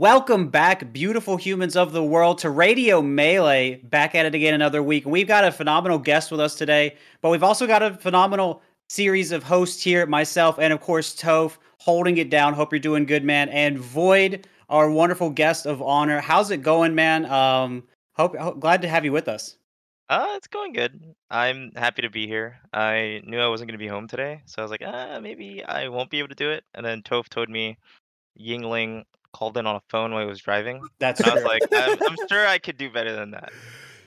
Welcome back, beautiful humans of the world, to Radio Melee. Back at it again another week. We've got a phenomenal guest with us today, but we've also got a phenomenal series of hosts here, myself and of course Toph holding it down. Hope you're doing good, man. And Void, our wonderful guest of honor. How's it going, man? Um, hope, glad to have you with us. Uh, it's going good. I'm happy to be here. I knew I wasn't going to be home today, so I was like, ah, maybe I won't be able to do it. And then Toph told me Yuengling called in on a phone while he was driving. That's I was like, I'm, I'm sure I could do better than that.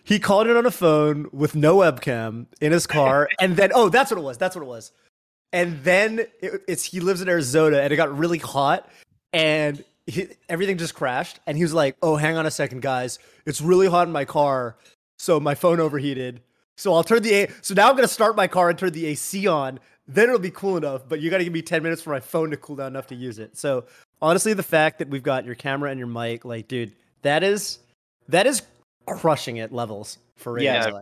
He called it on a phone with no webcam in his car, and then oh, that's what it was. That's what it was. And then it, it's he lives in Arizona, and it got really hot, and he, everything just crashed. And he was like, "Oh, hang on a second, guys, it's really hot in my car, so my phone overheated. So I'll turn the A. So now I'm gonna start my car and turn the AC on. Then it'll be cool enough. But you got to give me ten minutes for my phone to cool down enough to use it. So honestly, the fact that we've got your camera and your mic, like, dude, that is that is crushing it levels for real. Yeah, I've,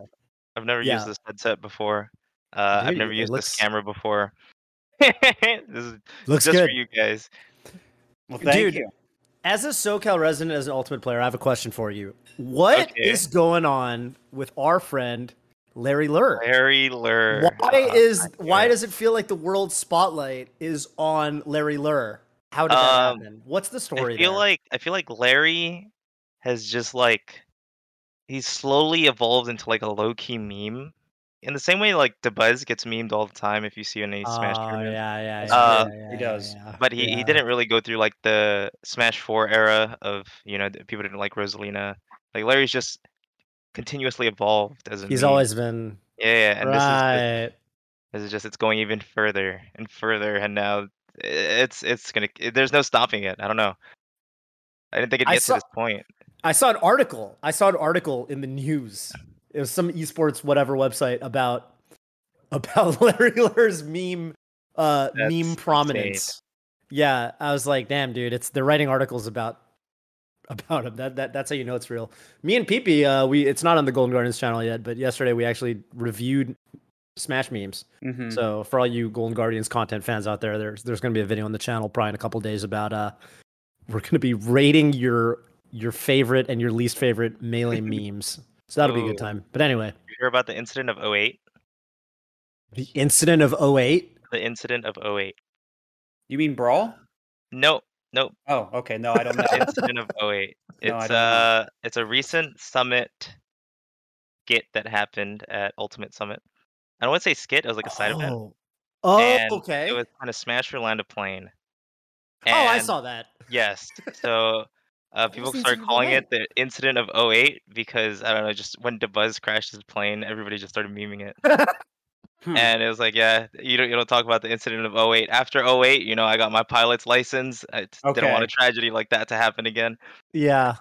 I've never Yeah. used this headset before. Uh, I've never it used looks- this camera before. this is Looks just good. for you guys. well, thank Dude, you. As a SoCal resident, as an Ultimate player, I have a question for you. What is Okay. going on with our friend Larry Lurr? Larry Lurr. Why Uh, is I why does it feel like the world spotlight is on Larry Lurr? How did that Um, happen? What's the story? I feel there? like I feel like Larry has just like he's slowly evolved into like a low key meme. In the same way like Dabuz gets memed all the time if you see any Smash Oh, tournament. yeah, yeah, yeah, Uh, yeah, he does. yeah, But he, he didn't really go through like the Smash 4 era of, you know, people didn't like Rosalina. Like Larry's just continuously evolved as a He's meme. always been yeah, yeah, and this is just, right. this is just it's going even further and further and now i- it's it's going to there's no stopping it. I don't know. I didn't think it'd get saw- to this point. I saw an article. I saw an article in the news. It was some esports whatever website about about Larry Lurr's meme uh That's meme prominence. Yeah, I was like, damn, dude, it's they're writing articles about about him. That that that's how you know it's real. Me and Peepee, uh, we it's not on the Golden Guardians channel yet, but yesterday we actually reviewed Smash memes. Mhm. So for all you Golden Guardians content fans out there, there's there's going to be a video on the channel probably in a couple days about uh we're going to be rating your your favorite and your least favorite melee memes. So that'll be a good time. But anyway, You hear about the incident of 08? the incident of 08. The incident of 08. You mean Brawl? Nope, nope. Oh, okay. No, I don't know. The incident of 08. It's don't know. uh it's a recent summit skit that happened at Ultimate Summit. I don't want to say skit, it was like a side event. Oh, oh and okay. It was kind of Smash for Land of Plane. oh, I saw that. Yes. So uh, people started calling it the incident of 08 because I don't know, just when Dabuz crashed his plane, everybody just started memeing it. Hmm. And it was like, yeah, you don't you don't talk about the incident of 08. After 08, you know, I got my pilot's license. I t- didn't want a tragedy like that to happen again. Yeah.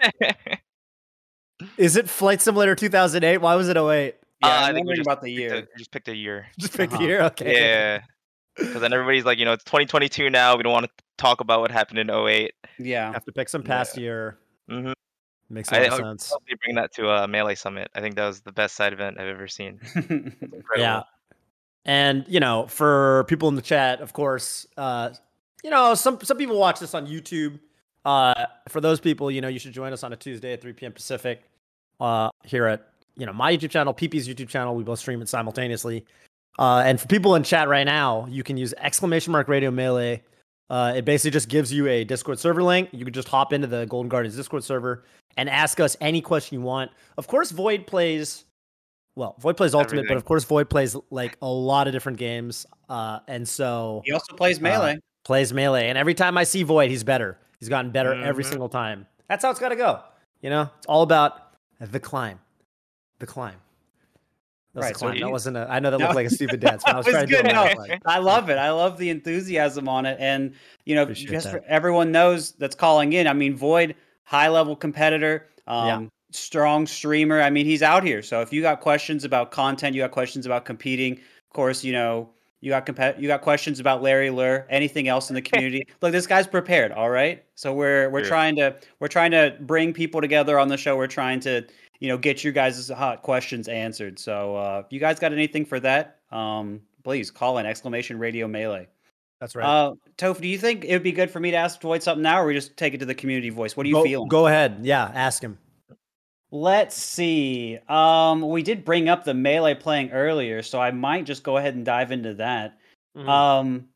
Is it Flight Simulator 2008? Why was it 08? Yeah, Uh, I I'm think we wondering just about the picked a- year. just picked a year. Just pick the Uh-huh. year. Okay. Yeah. Because then everybody's like, you know, it's 2022 now. We don't want to talk about what happened in 08. Yeah. Have to pick some past year. Mm-hmm. Makes a I, lot I of would sense. probably bring that to a Melee Summit. I think that was the best side event I've ever seen. Yeah. And you know, for people in the chat, of course, uh, you know, some some people watch this on YouTube. Uh, for those people, you know, you should join us on a Tuesday at 3 p.m. Pacific. Uh, here at you know my YouTube channel, PP's YouTube channel. We both stream it simultaneously. Uh, and for people in chat right now, you can use exclamation mark Radio Melee. Uh, it basically just gives you a Discord server link. You can just hop into the Golden Guardians Discord server and ask us any question you want. Of course, Void plays. Well, Void plays Ultimate, but of course, Void plays like a lot of different games. Uh, and so He also plays Melee. plays melee. And every time I see Void, he's better. He's gotten better every Mhm. single time. That's how it's got to go. You know, it's all about the climb, the climb. That's Right, so climb. you- that wasn't a. I know that No. looked like a stupid dance, but I was was trying to do good, it. no. on I love it. I love the enthusiasm on it, and you know, Appreciate just that. for everyone knows that's calling in. I mean, Void, high level competitor, um, Yeah. strong streamer. I mean, he's out here. So if you got questions about content, you got questions about competing. Of course, you know you got compet- you got questions about Larry Lurr, anything else in the community. Look, this guy's prepared. All right. So we're we're True. trying to we're trying to bring people together on the show. We're trying to you know get you guys' hot questions answered. So uh, if you guys got anything for that, um, please call in exclamation radio melee. That's right. Uh, Toph, do you think it would be good for me to ask Void something now, or we just take it to the community voice? What do you feel? Go ahead. Yeah, ask him. Let's see. Um, we did bring up the melee playing earlier, so I might just go ahead and dive into that. Mhm. Um,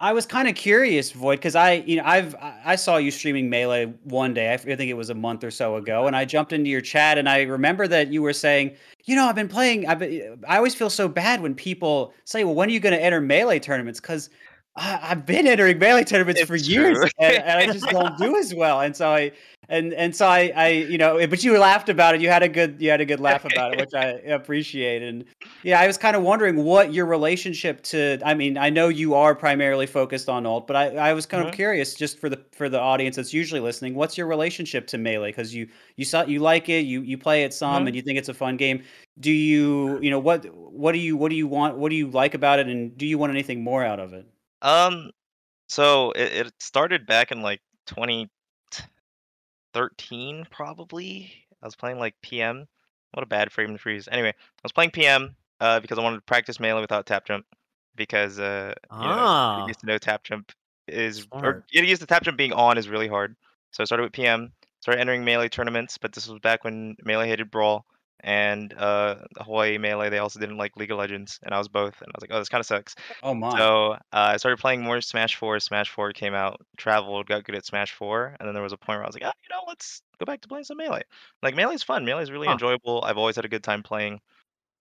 I was kind of curious, Void, because I, you know, I've I saw you streaming melee one day. I think it was a month or so ago, and I jumped into your chat, and I remember that you were saying, you know, I've been playing. I've been, I always feel so bad when people say, well, when are you going to enter melee tournaments? Because I've been entering melee tournaments for It's years, and, and I just don't do as well. And so I, and and so I, I, you know, but you laughed about it. You had a good, you had a good laugh about it, which I appreciate. And yeah, I was kind of wondering what your relationship to. I mean, I know you are primarily focused on alt, but I, I was kind of Mhm. curious, just for the for the audience that's usually listening, what's your relationship to melee? Because you you saw you like it, you you play it some, Mhm. and you think it's a fun game. Do you, you know, what what do you what do you want? What do you like about it, and do you want anything more out of it? Um, so it, it started back in like 2013, probably. I was playing like PM. What a bad frame to freeze. Anyway, I was playing PM uh, because I wanted to practice melee without tap jump because uh, you know, Ah. used to know tap jump is or getting used to tap jump being on is really hard. So I started with PM, started entering melee tournaments, but this was back when melee hated brawl and uh Hawaii melee. They also didn't like League of Legends, and I was both, and I was like, oh, this kind of sucks. Oh my! So uh, I started playing more Smash 4. Smash 4 came out, traveled, got good at Smash 4, and then there was a point where I was like, ah, you know, let's go back to playing some Melee. Like Melee's fun. Melee's really Huh. enjoyable. I've always had a good time playing,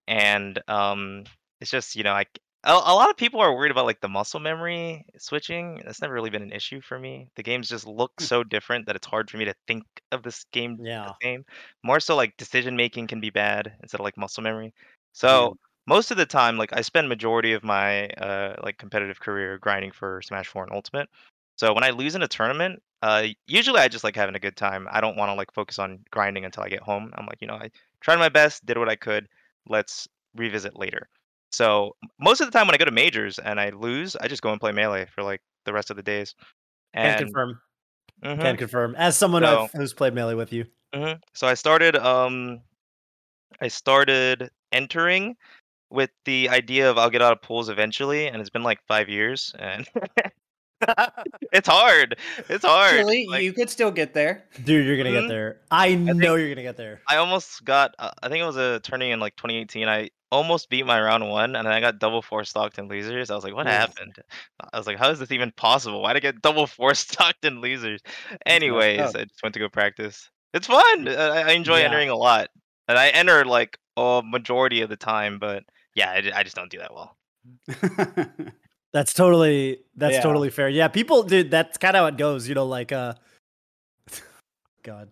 and um, it's just you know, I a, a lot of people are worried about like the muscle memory switching. That's never really been an issue for me. The games just look Hmm. so different that it's hard for me to think of this game Yeah. the same. More so, like decision making can be bad instead of like muscle memory. So most of the time, like I spend majority of my uh like competitive career grinding for Smash 4 and Ultimate. So when I lose in a tournament, uh usually I just like having a good time. I don't want to like focus on grinding until I get home. I'm like, you know, I tried my best, did what I could. Let's revisit later. So most of the time when I go to majors and I lose, I just go and play melee for like the rest of the days. Can And confirm. Mhm. Can confirm. As someone So- who's played melee with you. hmm So I started um I started entering with the idea of I'll get out of pools eventually, and it's been like five years, and it's hard. It's hard. Actually, Like, you could still get there. Dude, you're gonna Mhm. get there. I know you're gonna get there. I almost got. Uh, I think it was a tourney in like 2018. I almost beat my round one, and then I got double four stocked in losers. I was like, what Oof. happened? I was like, how is this even possible? Why did I get double four stocked in losers? Anyways. I just went to go practice. It's fun. I, I enjoy Yeah. entering a lot, and I enter like a majority of the time. But yeah, I, I just don't do that well. That's totally that's Yeah. totally fair. Yeah, people dude, that's kind of how it goes, you know, like uh God.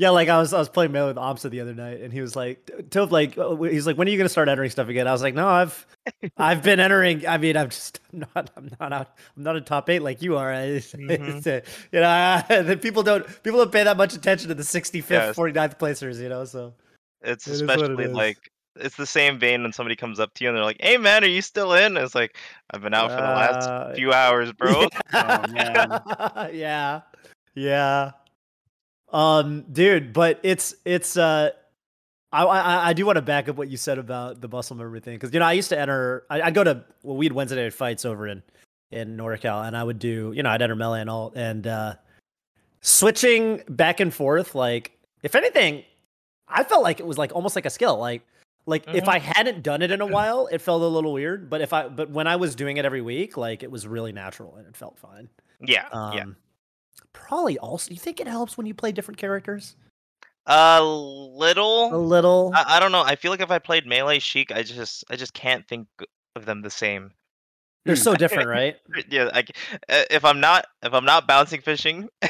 Yeah, like I was I was playing melee with Amsa the other night and he was like Toph like uh, he's like when are you going to start entering stuff again? I was like, "No, I've I've been entering. I mean, I'm just not I'm not out, I'm not a top 8 like you are." I, it's, Mhm. uh, you know, the people don't people don't pay that much attention to the 65th, Yes. 49th placers, you know, so It's It is what it especially is. like it's the same vein when somebody comes up to you and they're like, "Hey man, are you still in?" It's like I've been out for the last Uh, few hours, bro. Oh, man. yeah. Yeah. Um, dude, but it's it's uh I I, I do want to back up what you said about the muscle memory thing because you know I used to enter I, I'd go to well we had Wednesday night fights over in in NorCal and I would do you know I'd enter melee and all and uh switching back and forth like if anything I felt like it was like almost like a skill like like if Mhm. I hadn't done it in a while it felt a little weird but if I but when I was doing it every week like it was really natural and it felt fine yeah, um, yeah. Probably also. You think it helps when you play different characters? A little. A little. I, I don't know. I feel like if I played melee Sheik, I just I just can't think of them the same. They're so different, right? Yeah, I, c- uh, if I'm not if I'm not bouncing fishing,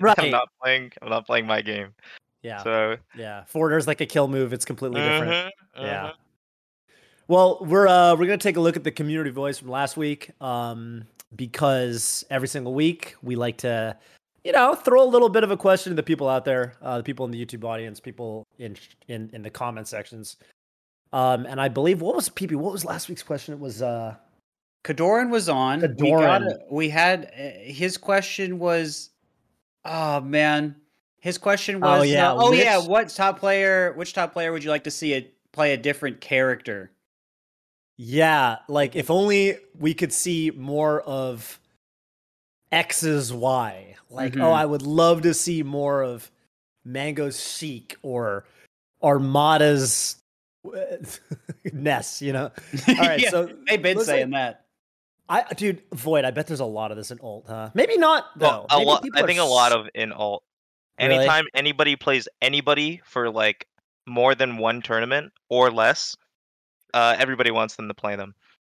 Right. I'm not playing. I'm not playing my game. Yeah, So yeah. Forder's like a kill move. It's completely different. mhm, Yeah. mhm. Well, we're uh we're gonna take a look at the community voice from last week, um, because every single week we like to, you know, throw a little bit of a question to the people out there, uh, the people in the YouTube audience, people in in in the comment sections. Um, and I believe what was PP? What was last week's question? It was uh Kodorin was on. We, got we had uh, his question was, oh man, his question was, Oh, was, yeah, uh, oh yeah, which- what top player? Which top player would you like to see it play a different character? Yeah, like if only we could see more of X's Y. Like, Mhm. oh, I would love to see more of Mango's Sheik or Armada's Ness, you know? All right, Yeah, so they've been saying like- that. I dude, Void, I bet there's a lot of this in alt, huh? Maybe not though. Well, a Maybe lot. I think a lot of in alt. Really? Anytime anybody plays anybody for like more than one tournament or less, uh, everybody wants them to play them.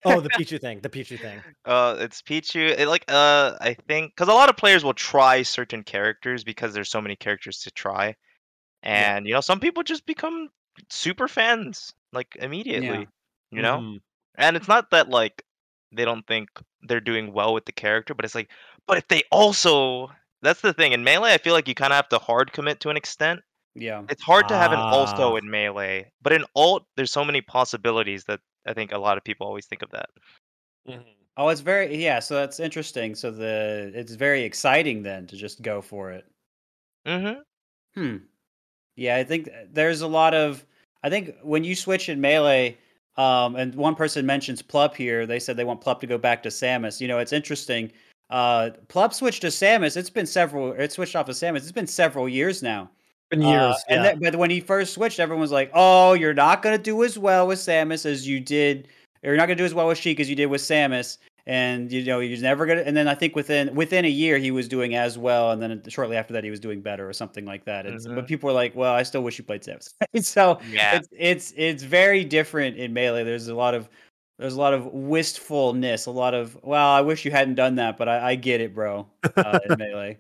Oh, the Pichu thing. The Pichu thing. Uh, it's Pichu. It, like, uh, I think because a lot of players will try certain characters because there's so many characters to try, Yeah. and you know some people just become super fans like immediately. You know, Mhm. and it's not that like they don't think they're doing well with the character, but it's like, but if they also, that's the thing in melee. I feel like you kind of have to hard commit to an extent. Yeah. It's hard to have an also Ah. in melee, but in alt, there's so many possibilities that I think a lot of people always think of that. Oh, it's very yeah. So that's interesting. So the it's very exciting then to just go for it. Mm-hmm. Hmm. Yeah, I think there's a lot of. I think when you switch in melee, um, and one person mentions Plup here, they said they want Plup to go back to Samus. You know, it's interesting. Uh, Plup switched to Samus. It's been several. It switched off of Samus. It's been several years now. Uh, years. and yeah. then, but when he first switched, everyone was like, "Oh, you're not gonna do as well with Samus as you did. Or you're not gonna do as well with Sheik as you did with Samus." And you know, you're never gonna. And then I think within within a year, he was doing as well, and then shortly after that, he was doing better or something like that. It's, But people were like, "Well, I still wish you played Samus." so Yeah. it's it's it's very different in melee. There's a lot of there's a lot of wistfulness, a lot of well, I wish you hadn't done that, but I, I get it, bro. Uh, in melee.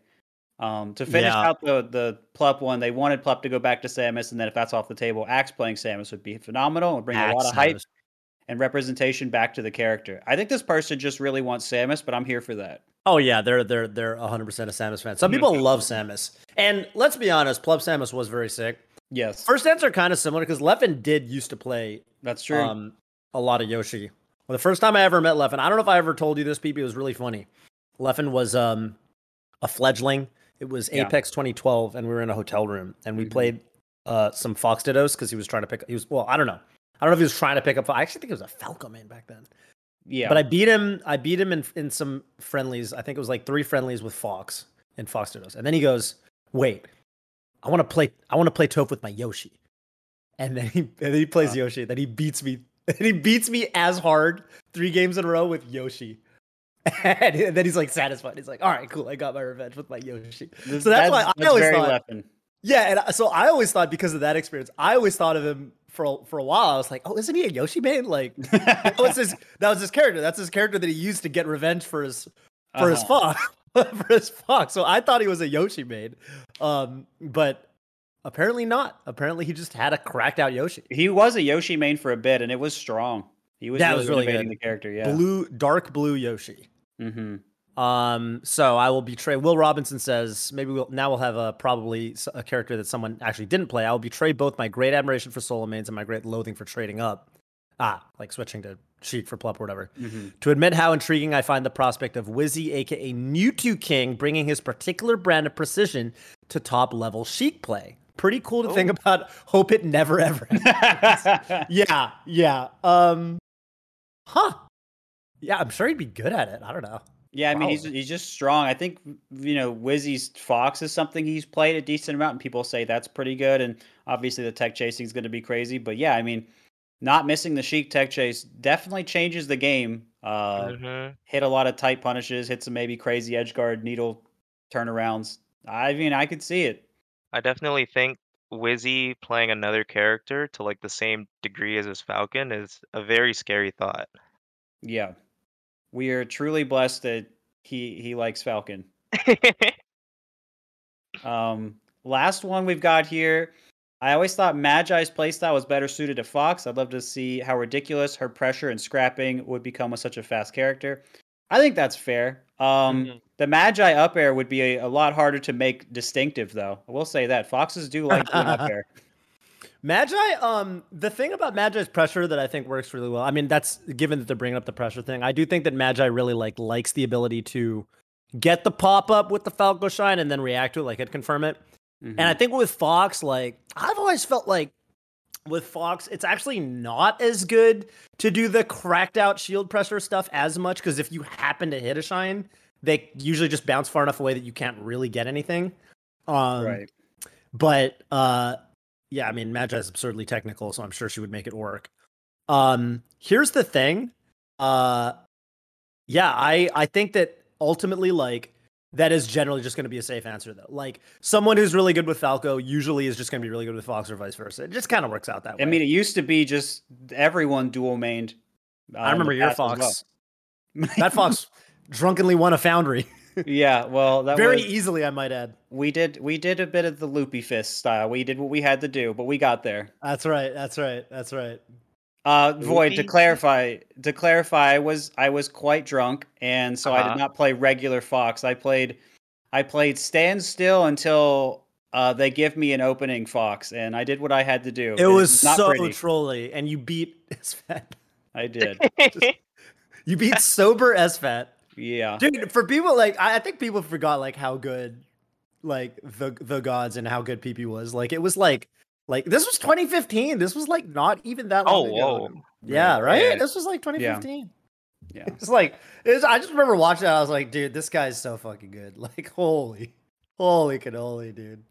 Um, to finish Yeah. out the the Plup one, they wanted Plup to go back to Samus, and then if that's off the table, Axe playing Samus would be phenomenal and bring a lot of hype Samus. and representation back to the character. I think this person just really wants Samus, but I'm here for that. Oh yeah, they're they're they're 100 percent a Samus fan. Some Mhm. people love Samus, and let's be honest, Plup Samus was very sick. Yes, First ends are kind of similar because Leffen did used to play that's true. um a lot of Yoshi. Well, the first time I ever met Leffen, I don't know if I ever told you this, PP. It was really funny. Leffen was um a fledgling. It was Yeah. Apex 2012, and we were in a hotel room, and we Mhm. played uh some Fox Dittos because he was trying to pick. He was well, I don't know. I don't know if he was trying to pick up. I actually think it was a Falco man back then. yeah, But I beat him. I beat him in in some friendlies. I think it was like three friendlies with Fox and Fox Dittos. And then he goes, "Wait, I want to play. I want to play Toph with my Yoshi." And then he and then he plays Uh. Yoshi. Then he beats me. And he beats me as hard three games in a row with Yoshi. And then he's like satisfied. He's like, "All right, cool. I got my revenge with my Yoshi." This- so that's why I always thought- Leffen. Yeah, and so I always thought because of that experience, I always thought of him for a- for a while. I was like, "Oh, isn't he a Yoshi man?" Like that was his that was his character. That's his character that he used to get revenge for his for his Uh-huh. fox for his fuck. So I thought he was a Yoshi main, um, but apparently not. Apparently he just had a cracked out Yoshi. He was a Yoshi main for a bit, and it was strong. He was That really, was really good. the character. Yeah. Blue, dark blue Yoshi. Hmm Um, so I will betray. Will Robinson says maybe we'll now we'll have a probably a character that someone actually didn't play. I will betray both my great admiration for solo mains and my great loathing for trading up. Ah, like switching to Sheik for Plup or whatever. hmm To admit how intriguing I find the prospect of Wizzy, aka Mewtwo King, bringing his particular brand of precision to top level Sheik play. Pretty cool to think about. Hope it never ever. yeah, yeah. Um, huh. Yeah, I'm sure he'd be good at it. I don't know. Yeah, I mean he's he's just strong. I think you know Wizzy's Fox is something he's played a decent amount, and people say that's pretty good. And obviously the tech chasing is going to be crazy, but yeah, I mean, not missing the Sheik tech chase definitely changes the game. Uh, Mhm. Hit a lot of tight punishes, hit some maybe crazy edge guard needle turnarounds. I mean, I could see it. I definitely think Wizzy playing another character to like the same degree as his Falcon is a very scary thought. Yeah, we are truly blessed that he he likes Falcon. Um, last one we've got here. I always thought Magi's playstyle was better suited to Fox. I'd love to see how ridiculous her pressure and scrapping would become with such a fast character. I think that's fair. Um, Mhm. The Magi up air would be a, a lot harder to make distinctive, though. I will say that Foxes do like doing up air. Magi, um, the thing about Magi's pressure that I think works really well. I mean, that's given that they're bringing up the pressure thing. I do think that Magi really like likes the ability to get the pop up with the Falco Shine and then react to it, like hit confirm it. Mhm. And I think with Fox, like I've always felt like with Fox, it's actually not as good to do the cracked out shield pressure stuff as much because if you happen to hit a shine, they usually just bounce far enough away that you can't really get anything. Um, right. But uh, yeah, I mean, Magi is absurdly technical, so I'm sure she would make it work. Um, here's the thing. Uh, yeah, I I think that ultimately, like, that is generally just going to be a safe answer, though. Like, someone who's really good with Falco usually is just going to be really good with Fox, or vice versa. It just kind of works out that way. I mean, it used to be just everyone dual mained. uh, I remember your Fox. well. That Fox drunkenly won a Foundry yeah, well, that very was, easily, I might add. we did we did a bit of the loopy fist style. We did what we had to do, but we got there. That's right. That's right. That's right. Uh, Void to clarify, to clarify, I was I was quite drunk, and so I Uh-huh. did not play regular Fox. I played, I played stand still until uh, they give me an opening Fox, and I did what I had to do. It was not so pretty. trolly, and you beat SFAT. I did, You beat sober SFAT. Yeah. Dude, for people like I, I think people forgot like how good like the the gods and how good PP was. Like it was like like this was 2015. This was like not even that oh, ago. whoa. Yeah, right? Yeah. This was like 2015. Yeah. It's like it's, I just remember watching that. I was like, dude, this guy's so fucking good. Like, holy, holy cannoli, dude.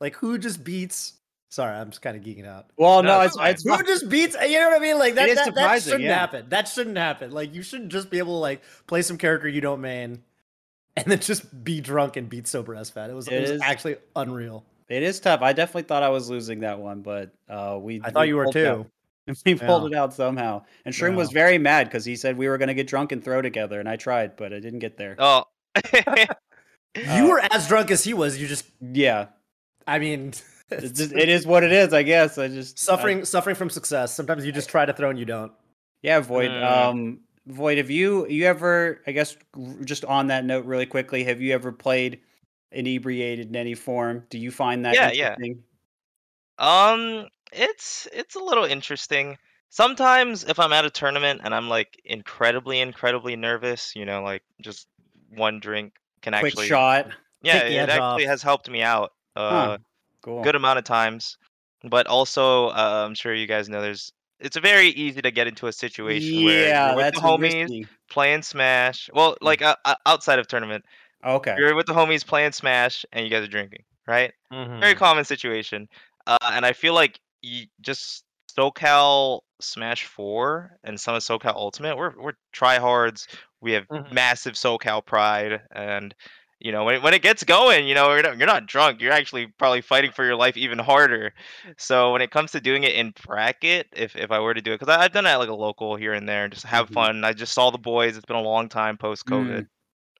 Like, who just beats? Sorry, I'm just kind of geeking out. Well, No, no, it's it's, fine. it's Who just beats? You know what I mean? Like that. is that, that surprising, shouldn't yeah. happen. That shouldn't happen. Like you shouldn't just be able to like play some character you don't main, and then just be drunk and beat sober SFAT. It was, it It was is- actually unreal. it is tough. I definitely thought I was losing that one, but uh, we. I thought we you were too. it out. too. We pulled Yeah. it out somehow, and Shroom was very mad because he said we were going to get drunk and throw together, and I tried, but I didn't get there. Oh. You Uh, were as drunk as he was. You just, Yeah, I mean, it's just, it is what it is, I guess. I just I- suffering, suffering from success. Sometimes you just try to throw and you don't. yeah, Void. Mm. Um, Void, have you you ever? I guess just on that note, really quickly, have you ever played inebriated in any form? Do you find that Yeah, yeah. Um, it's it's a little interesting. Sometimes if I'm at a tournament and I'm like incredibly, incredibly nervous, you know, like just one drink can Quick actually shot. yeah, Take it actually off. has helped me out uh Cool. good amount of times. But also, uh, I'm sure you guys know there's it's very easy to get into a situation where yeah, you're with the homies risky. playing Smash. Well, like uh, outside of tournament, Okay. you're with the homies playing Smash and you guys are drinking, right? Mm-hmm. very common situation. Uh, and I feel like you just SoCal Smash Four and some of SoCal Ultimate, we're we're tryhards. We have Mhm. massive SoCal pride, and you know when it- when it gets going, you know you're not, you're not drunk. You're actually probably fighting for your life even harder. So when it comes to doing it in bracket, if if I were to do it, because I've done it at like a local here and there, just have Mhm. fun. I just saw the boys. It's been a long time post COVID. Mm.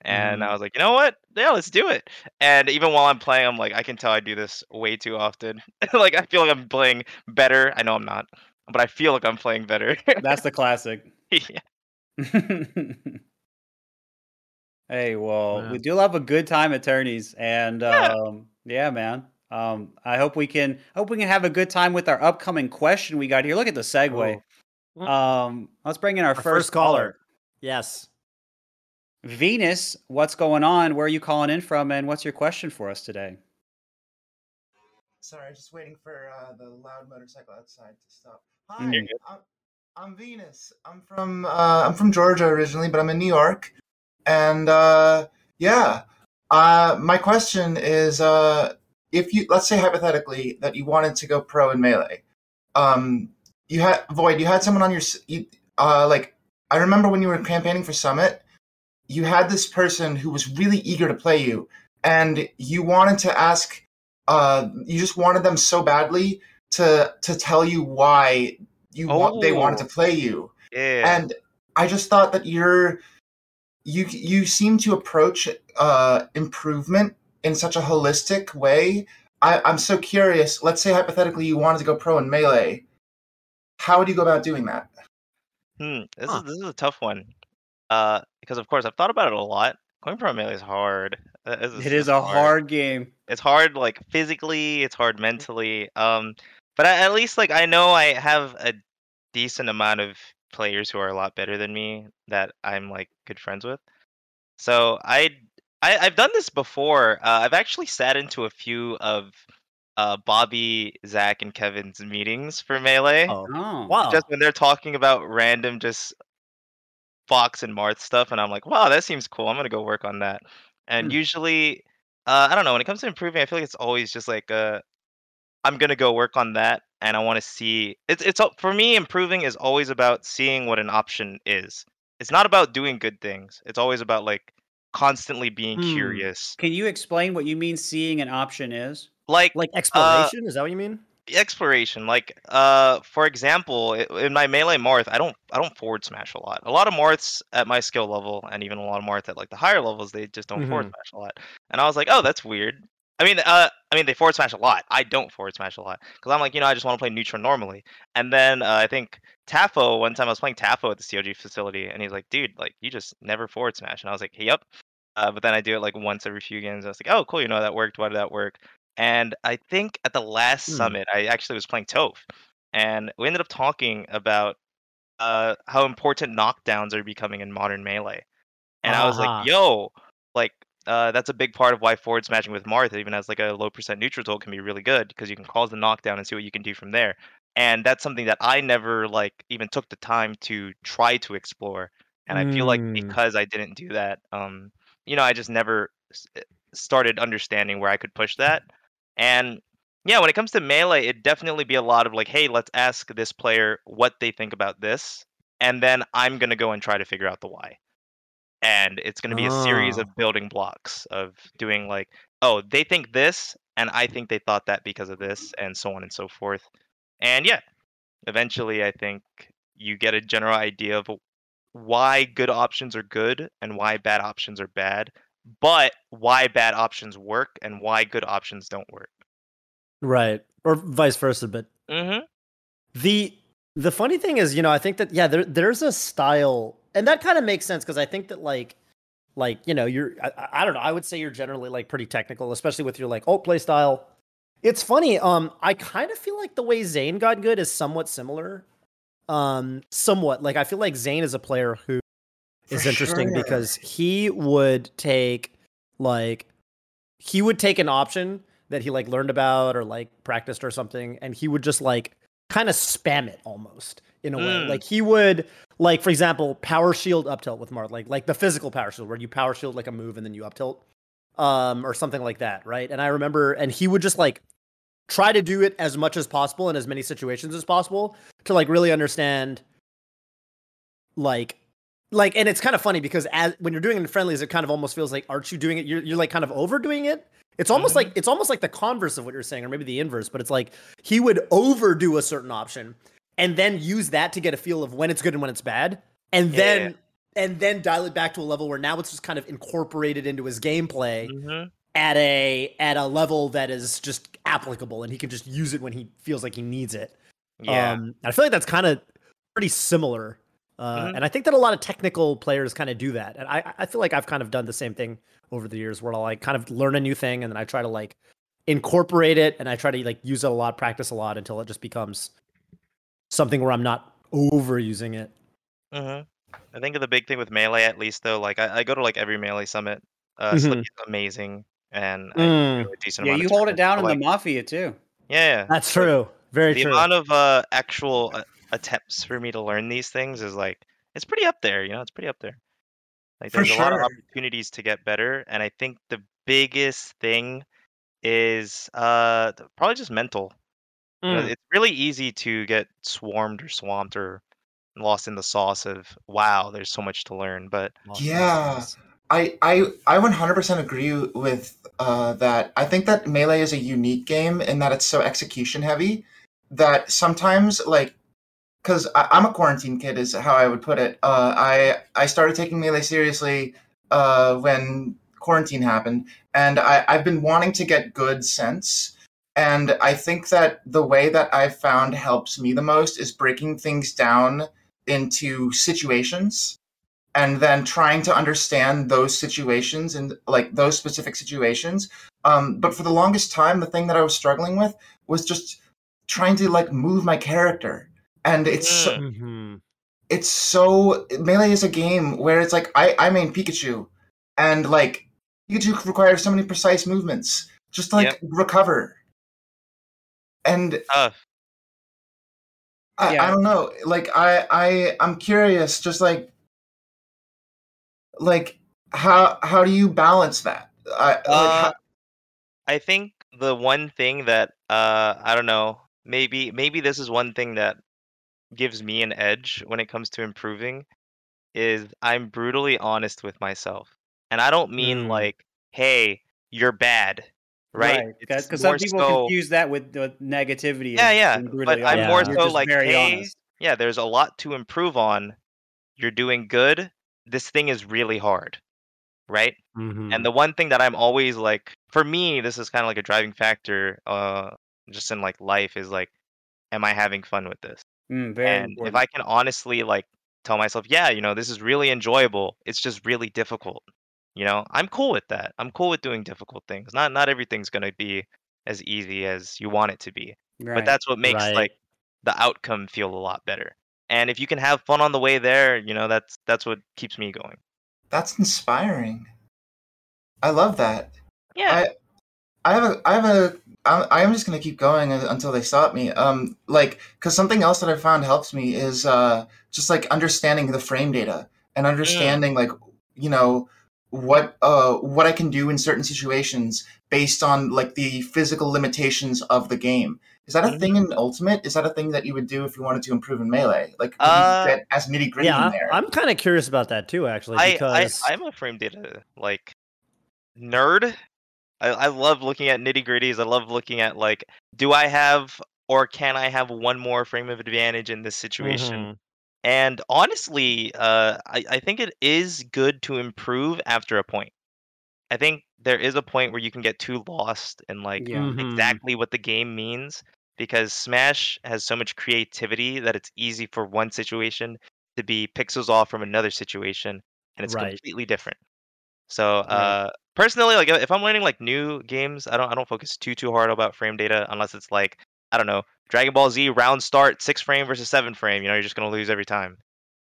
And I was like, you know what? Yeah, let's do it. And even while I'm playing, I'm like, I can tell I do this way too often. like, I feel like I'm playing better. I know I'm not, but I feel like I'm playing better. That's the classic. yeah. hey, well, Yeah. we do love a good time at tourneys, and Yeah. um, yeah, man. Um, I hope we can hope we can have a good time with our upcoming question we got here. Look at the segue. Oh. Um, let's bring in our, Our first, first caller. caller. Yes. Venus, what's going on? Where are you calling in from, and what's your question for us today? Sorry, just waiting for uh, the loud motorcycle outside to stop. Mm. Hi, I'm, I'm Venus. I'm from uh, I'm from Georgia originally, but I'm in New York, and uh, yeah, uh, my question is, uh, if you let's say hypothetically that you wanted to go pro in melee, um, you had Void, you had someone on your you, uh, like I remember when you were campaigning for Summit, you had this person who was really eager to play you, and you wanted to ask uh, you just wanted them so badly to to tell you why you want they wanted to Oh. play you Yeah. and i just thought that you're you you seem to approach uh improvement in such a holistic way I, i'm so curious let's say hypothetically you wanted to go pro in melee how would you go about doing that Hmm, this Huh. is this is a tough one. Uh, because of course I've thought about it a lot. Going pro melee is hard. This It this is a hard game. it's hard like physically it's hard mentally um but I, at least like i know i have a decent amount of players who are a lot better than me that i'm like good friends with so i, I i've done this before uh, i've actually sat into a few of uh, Bobby, Zach, and Kevin's meetings for Melee. Oh, Oh. wow. Just when they're talking about random just Fox and Marth stuff, and I'm like, wow, that seems cool. I'm gonna go work on that. And Hmm. usually, uh, I don't know. When it comes to improving, I feel like it's always just like, uh, I'm gonna go work on that, and I want to see. It's it's for me. Improving is always about seeing what an option is. It's not about doing good things. It's always about like constantly being Hmm. curious. Can you explain what you mean seeing an option is? Like like exploration? Is that what you mean? exploration like uh for example in my melee marth i don't i don't forward smash a lot a lot of marths at my skill level and even a lot of marth at like the higher levels they just don't forward Mhm. smash a lot and i was like oh that's weird i mean uh i mean they forward smash a lot. I don't forward smash a lot because i'm like you know i just want to play neutral normally. And then uh, i think tafo one time i was playing tafo at the cog facility and he's like dude like you just never forward smash. And i was like hey, yep uh, but then i do it like once every few games. I was like oh cool you know that worked. Why did that work? And I think at the last Hmm. summit, I actually was playing Toph, and we ended up talking about uh, how important knockdowns are becoming in modern melee. And I was Uh-huh. like, "Yo, like uh, that's a big part of why forward smashing with Marth, even as like a low percent neutral tool, can be really good because you can cause the knockdown and see what you can do from there." And that's something that I never like even took the time to try to explore. And I feel like Mm. because I didn't do that, um, you know, I just never eh, started understanding where I could push that. And yeah, when it comes to melee, it'd definitely be a lot of like, hey, let's ask this player what they think about this, and then I'm gonna go and try to figure out the why. And it's gonna be a series of building blocks of doing like, oh, they think this, and I think they thought that because of this, and so on and so forth. And yeah, eventually, I think you get a general idea of why good options are good and why bad options are bad, but why bad options work and why good options don't work. Right. Or vice versa, but Mm-hmm. The the funny thing is, you know, I think that yeah, there there's a style, and that kind of makes sense because I think that like like you know you're I, I- don't know I would say you're generally like pretty technical, especially with your like alt play style. It's funny. Um, I kind of feel like the way Zain got good is somewhat similar. Um, somewhat like I feel like Zain is a player who is For interesting sure. because he would take like he would take an option that he like learned about or like practiced or something and he would just like kind of spam it almost in a way Mm. like he would like for example power shield up tilt with Marth like like the physical power shield where you power shield like a move and then you up tilt um or something like that right and I remember and he would just like try to do it as much as possible in as many situations as possible to like really understand like like and it's kind of funny because as when you're doing it in friendlies it kind of almost feels like aren't you doing it you're, you're like kind of overdoing it it's almost Mhm. like it's almost like the converse of what you're saying or maybe the inverse but it's like he would overdo a certain option and then use that to get a feel of when it's good and when it's bad and Yeah. then and then dial it back to a level where now it's just kind of incorporated into his gameplay Mm-hmm. at a at a level that is just applicable and he can just use it when he feels like he needs it Yeah. um, I feel like that's kind of pretty similar. Uh, Mhm. And I think that a lot of technical players kind of do that. And I, I feel like I've kind of done the same thing over the years where I'll like kind of learn a new thing and then I try to like incorporate it and I try to like use it a lot, practice a lot until it just becomes something where I'm not overusing it. hmm I think the big thing with melee, at least though, like I, I go to like every melee summit. Uh, Mhm. Slippy's amazing, and I Mm. do a decent Yeah, amount you of hold it down but, in like, the mafia too. Yeah, yeah. That's true. Very true. the true. amount of uh, actual uh, attempts for me to learn these things is like it's pretty up there. You know, it's pretty up there. Like For there's a lot of opportunities to get better, and I think the biggest thing is uh probably just mental. You know, Mm. it's really easy to get swarmed or swamped or lost in the sauce of wow, there's so much to learn. But Yeah. I I I 100% agree with uh, that. I think that melee is a unique game in that it's so execution heavy that sometimes like because I'm a quarantine kid is how I would put it. Uh, I I started taking melee seriously uh, when quarantine happened, and I, I've been wanting to get good since. And I think that the way that I've found helps me the most is breaking things down into situations and then trying to understand those situations and like those specific situations. Um, but for the longest time, the thing that I was struggling with was just trying to like move my character. And it's so, Mm. Mhm. it's so melee is a game where it's like I I main Pikachu, and like Pikachu requires so many precise movements just to like Yep. recover. And Tough. I, Yeah. I don't know. Like I I I'm curious. Just like like how how do you balance that? I like, Uh, how, I think the one thing that uh I don't know, maybe maybe this is one thing that gives me an edge when it comes to improving is I'm brutally honest with myself. And I don't mean Mm. like, hey, you're bad, right? Because some people so- confuse that with, with negativity. Yeah, yeah, but brutally I'm more You're so like, hey, honest. yeah, there's a lot to improve on. You're doing good. This thing is really hard, right? Mhm. And the one thing that I'm always like, for me, this is kind of like a driving factor, uh, just in like life is like, am I having fun with this? Mm, and important. if I can honestly like tell myself, yeah, you know, this is really enjoyable. It's just really difficult. You know, I'm cool with that. I'm cool with doing difficult things. Not not everything's gonna be as easy as you want it to be. right. But that's what makes Right. like the outcome feel a lot better. And if you can have fun on the way there, you know, that's that's what keeps me going. that's inspiring. I love that. Yeah. I I have a I have a I'm, I am just gonna keep going until they stop me. Um, like, cause something else that I found helps me is uh just like understanding the frame data and understanding like you know what uh what I can do in certain situations based on like the physical limitations of the game. Is that a thing in Ultimate? Is that a thing that you would do if you wanted to improve in Melee? Like, Uh, get as nitty gritty yeah, in I- there? I'm kind of curious about that too, actually, I, because I I'm a frame data like nerd. I, I love looking at nitty gritties. I love looking at like, do I have or can I have one more frame of advantage in this situation? Mhm. And honestly, uh, I, I think it is good to improve after a point. I think there is a point where you can get too lost in like Yeah. Mhm. exactly what the game means because Smash has so much creativity that it's easy for one situation to be pixels off from another situation and it's Right. completely different. So uh personally like if I'm learning like new games, I don't I don't focus too too hard about frame data unless it's like I don't know, Dragon Ball Z round start 6 frame versus 7 frame, you know, you're just going to lose every time.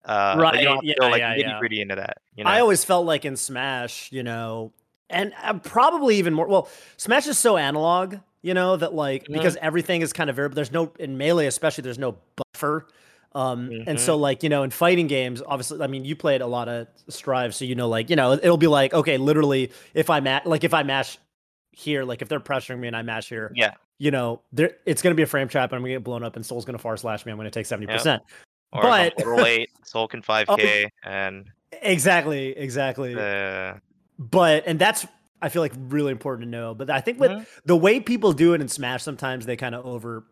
Uh but you don't have to Right, go yeah, like yeah, yeah. nitty gritty into that, you know. I always felt like in Smash, you know, and uh, probably even more. Well, Smash is so analog, you know, that like Mhm. because everything is kind of variable. There's no in melee, especially. There's no buffer. Um, and so like you know in fighting games obviously i mean you played a lot of strive so you know like you know it'll be like okay literally if i match like if i mash here like if they're pressuring me and i mash here yeah. You know there it's going to be a frame trap and i'm going to get blown up and Sol's going to far slash me i'm going to take 70% Or But- 8, Sol can 5k and exactly exactly uh but and that's I feel like really important to know. But I think with Mhm. the way people do it in Smash, sometimes they kind of over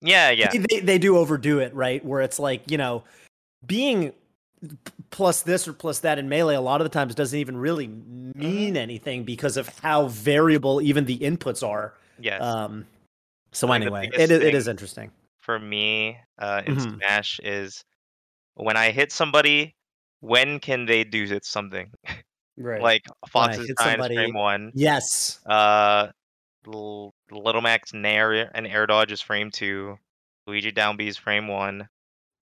yeah, yeah. they, they they do overdo it, right? Where it's like you know being plus this or plus that in melee a lot of the times doesn't even really Mm-hmm. mean anything because of how variable even the inputs are. Yes. Um, so I anyway, biggest it is, it thing- is interesting. for me uh, in Mhm. Smash is when I hit somebody, when can they do it something? right. Like Fox's hit Giant frame one, Yes. uh, L- Little Mac's Nair and Air Dodge is frame two, Luigi Down B is frame one,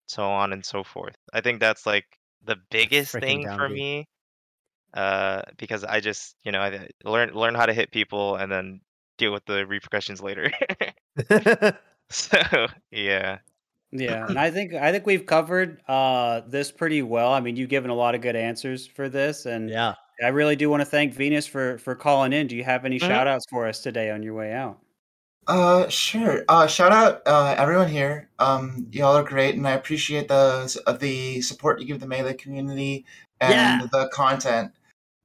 so on and so forth. I think that's like the biggest Frickin' thing for B. me, uh, because I just you know I learn learn how to hit people and then deal with the repercussions later. so yeah. Yeah, and I think I think we've covered uh, this pretty well. I mean, you've given a lot of good answers for this, and yeah. I really do want to thank Venus for for calling in. Do you have any Mhm. shout outs for us today on your way out? Uh, sure. Uh, shout out uh, everyone here. Um, y'all are great, and I appreciate the uh, the support you give the melee community and Yeah. the content.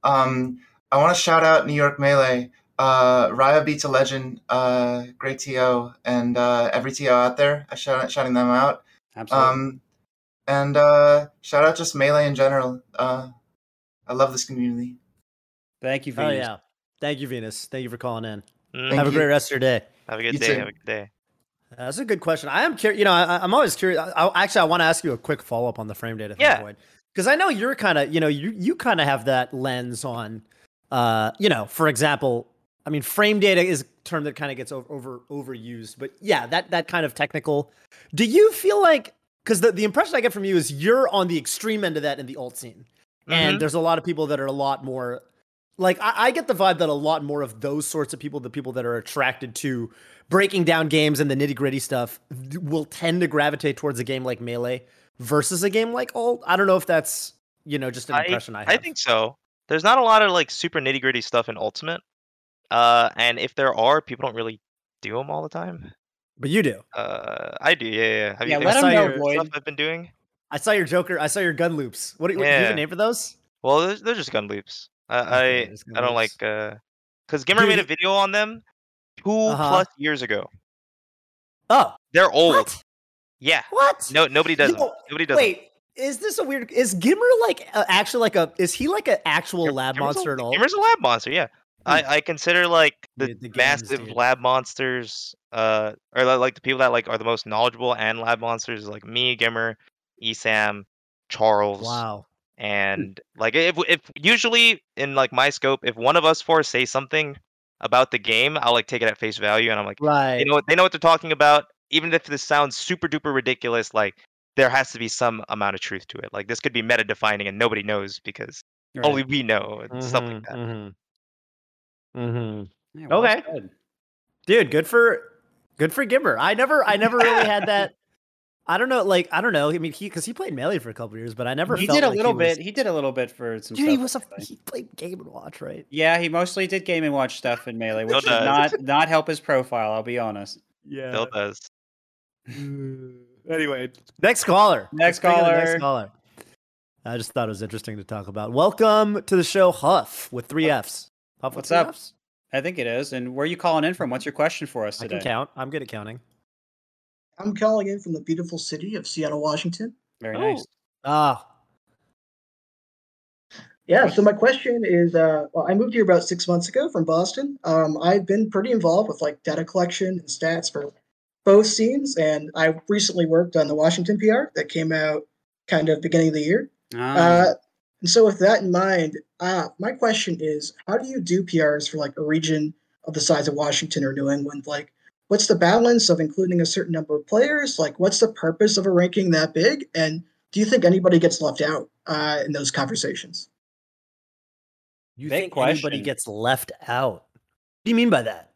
Um, I want to shout out New York Melee. Uh, Raya beats a legend. Uh, great TO, and uh, every TO out there. I shout shouting them out. Absolutely. Um, and uh, shout out just melee in general. Uh, I love this community. Thank you, Oh Venus. yeah. Thank you, Venus. Thank you for calling in. Mm, Thank Have a great rest of your day. Have a good You day. too. Have a good day. Uh, That's a good question. I am curious. You know, I, I'm always curious. I, I, actually, I want to ask you a quick follow up on the frame data thing, Yeah. Because I know you're kind of, you know, you you kind of have that lens on, uh, you know, for example, I mean, frame data is a term that kind of gets over, over overused, but yeah, that that kind of technical. Do you feel like? Because the the impression I get from you is you're on the extreme end of that in the alt scene, Mhm. and there's a lot of people that are a lot more like I, I get the vibe that a lot more of those sorts of people, the people that are attracted to breaking down games and the nitty gritty stuff, will tend to gravitate towards a game like Melee versus a game like Ult. I don't know if that's you know just an impression I, have. I think so. There's not a lot of like super nitty gritty stuff in Ultimate, uh, and if there are, people don't really do them all the time. but you do. Uh, I do, yeah, yeah. Have Yeah, you let seen know, stuff I've been doing? I saw your Joker. I saw your gun loops. What, do you- what do you have a name for those? Well, they're, they're just gun loops. I I, gun I don't loops. like uh, because Gimr Dude, made a video on them 2 Uh-huh. plus years ago. Oh, They're old. what? Yeah. What? No, nobody does them. Yo, Nobody does them. Wait, is this a weird? Is Gimr like uh, actually like a? Is he like an actual Gim- lab Gimr's a- monster at all? Gimr's a lab monster, yeah. I, I consider like the, the massive dude. lab monsters, uh, or like the people that like are the most knowledgeable and lab monsters, like me, Gimr, Esam, Charles, Wow. and like if if usually in like my scope, if one of us four say something about the game, I'll like take it at face value, and I'm like, Right. you know what, they know what they're talking about. Even if this sounds super duper ridiculous, like there has to be some amount of truth to it. Like this could be meta defining, and nobody knows because Right. only we know and stuff like that. Mm-hmm. Mm-hmm. Yeah, well Okay. said. Dude, good for good for Gimr. I never I never really had that. I don't know, like I don't know. I mean, he because he played melee for a couple years, but I never. He felt did a like little he was- bit. He did a little bit for some Dude, stuff. he was a he played Game and Watch, right? Yeah, he mostly did game and watch stuff in melee, which did does. not not help his profile. I'll be honest. Yeah. Still does. anyway, next caller. Next Let's bring in the caller. Next caller. I just thought it was interesting to talk about. Welcome to the show, Huff with three Fs. Huff with What's up? Fs? I think it is. And where are you calling in from? What's your question for us I today? can count. I'm good at counting. I'm calling in from the beautiful city of Seattle, Washington. Very Oh. nice. Ah, Yeah, so my question is uh, well, I moved here about six months ago from Boston. Um, I've been pretty involved with like data collection and stats for both scenes, and I recently worked on the Washington PR that came out kind of beginning of the year. Um, Uh, and so, with that in mind, uh, my question is how do you do PRs for like a region of the size of Washington or New England? Like, what's the balance of including a certain number of players? Like, what's the purpose of a ranking that big? And do you think anybody gets left out uh, in those conversations? you Big think anybody gets left out? What do you mean by that?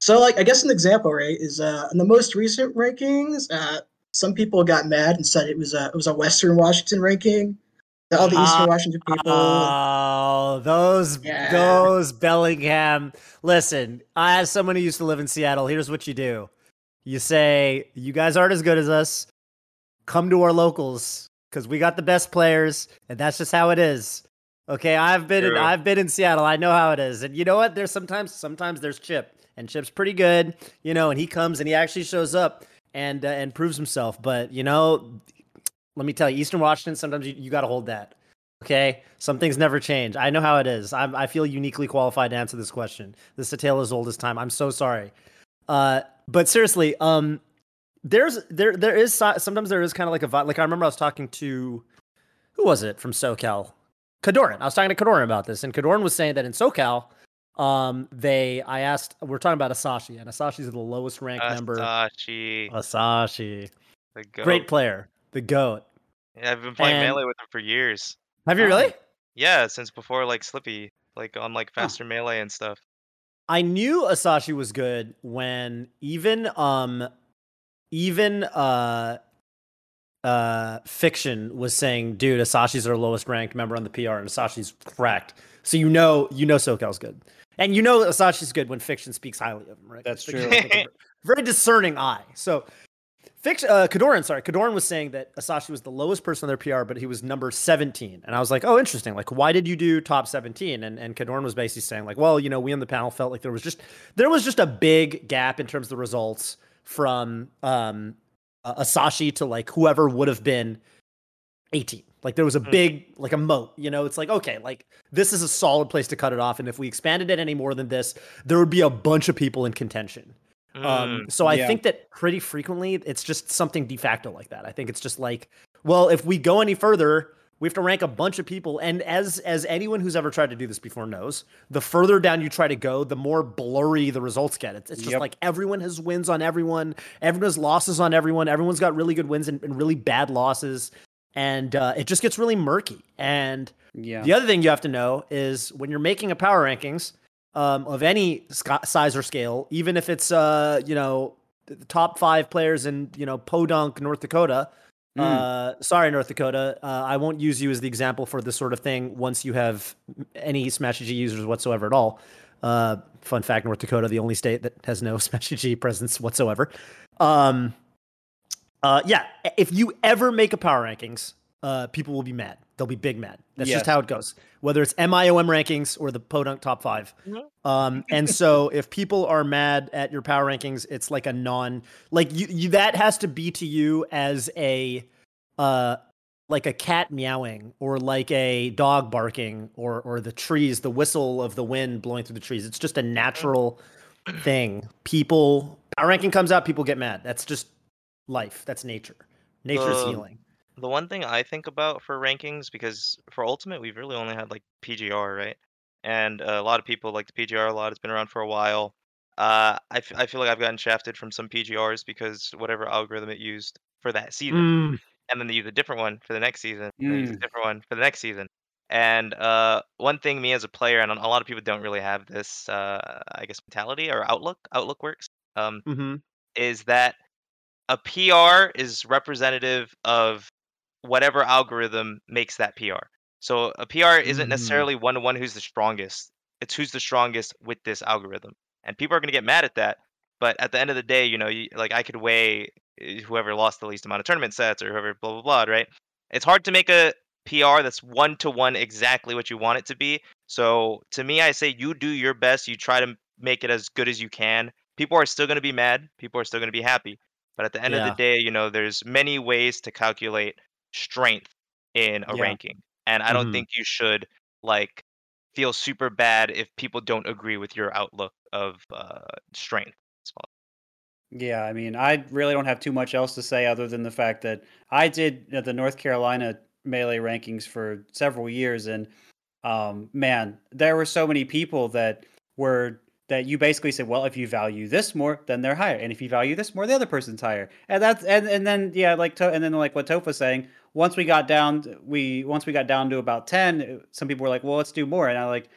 So, like, I guess an example, right, is uh, in the most recent rankings, uh, some people got mad and said it was a it was a Western Washington ranking. That All the Eastern Ah, Washington people. Oh, those Yeah. those Bellingham. Listen, I as someone who used to live in Seattle, here's what you do. You say, "You guys aren't as good as us. Come to our locals cuz we got the best players and that's just how it is." Okay, I've been in, I've been in Seattle. I know how it is. And you know what? There's sometimes sometimes there's Chip and Chip's pretty good, you know, and he comes and he actually shows up and uh, and proves himself. But, you know, let me tell you, Eastern Washington, sometimes you, you got to hold that. Okay, some things never change. I know how it is. I'm, I feel uniquely qualified to answer this question. This is a tale as old as time. I'm so sorry. Uh, but seriously, um, there's there there is sometimes there is kind of like a like I remember I was talking to who was it from SoCal, Kodorin. I was talking to Kodorin about this, and Kodorin was saying that in SoCal, um, they I asked we're talking about Asashi, and Asashi's the lowest ranked member. Asashi, Asashi, great player, the goat. Yeah, I've been playing And- melee with him for years. Have you really? Yeah, since before like Slippi, like on like faster melee and stuff. I knew Asashi was good when even um even uh uh fiction was saying, dude, Asashi's our lowest ranked member on the PR and Asashi's cracked. So you know you know SoCal's good. And you know Asashi's good when fiction speaks highly of him, right? That's true. has, like, a ver- very discerning eye. So Fiction, uh, Kodorin, sorry, Kodorin was saying that Asashi was the lowest person on their PR, but he was number 17. And I was like, oh, interesting. Like, why did you do top 17? And and Kodorin was basically saying, like, well, you know, we on the panel felt like there was just there was just a big gap in terms of the results from um uh, Asashi to like whoever would have been 18. Like there was a Hmm. big like a moat, you know. It's like okay, like this is a solid place to cut it off, and if we expanded it any more than this, there would be a bunch of people in contention. Um, Mm, so I yeah. think that pretty frequently it's just something de facto like that. I think it's just like, well, if we go any further, we have to rank a bunch of people. And as as anyone who's ever tried to do this before knows, the further down you try to go, the more blurry the results get. It's, it's just Yep. like everyone has wins on everyone, everyone has losses on everyone, everyone's got really good wins and, and really bad losses. and uh, it just gets really murky. And Yeah. the other thing you have to know is when you're making a power rankings um, of any size or scale, even if it's uh, you know the top five players in you know Podunk, North Dakota. Mm. Uh, sorry, North Dakota. Uh, I won't use you as the example for this sort of thing once you have any Smash GG users whatsoever at all. Uh, fun fact: North Dakota, the only state that has no Smash GG presence whatsoever. Um, uh, yeah, if you ever make a power rankings, uh, people will be mad. They'll be big mad. That's just how it goes. Whether it's MIOM rankings or the Podunk top five. Mhm. Um, and so if people are mad at your power rankings, it's like a non like you, you that has to be to you as a uh like a cat meowing or like a dog barking or or the trees, the whistle of the wind blowing through the trees. It's just a natural thing. People power ranking comes out, people get mad. That's just life. That's nature. Nature's Um, healing. The one thing I think about for rankings, because for Ultimate we've really only had like PGR, right? And uh, a lot of people like the PGR a lot. It's been around for a while. Uh, I, f- I feel like I've gotten shafted from some PGRs because whatever algorithm it used for that season, Mm, and then they use a different one for the next season, and they use a Mm. different one for the next season. And uh, one thing, me as a player, and a lot of people don't really have this, uh, I guess, mentality or outlook. Outlook works. Um, mhm. is that a PR is representative of whatever algorithm makes that PR. So a PR isn't Mm. necessarily one to one who's the strongest. It's who's the strongest with this algorithm. And people are going to get mad at that. But at the end of the day, you know, you, like I could weigh uh, whoever lost the least amount of tournament sets or whoever blah blah blah, right? It's hard to make a PR that's one to one exactly what you want it to be. So to me, I say you do your best. You try to make it as good as you can. People are still going to be mad. People are still going to be happy. But at the end of the day, you know, there's many ways to calculate strength in a Yeah. ranking, and I don't Mhm. think you should like feel super bad if people don't agree with your outlook of uh, strength. Let's call it. Yeah, I mean, I really don't have too much else to say other than the fact that I did uh, the North Carolina melee rankings for several years, and um, man, there were so many people that were that you basically said, well, if you value this more, then they're higher, and if you value this more, the other person's higher, and that's and and then yeah, like to, and then like what Tofa's saying, once we got down, we once we got down to about ten, some people were like, well, let's do more, and I like.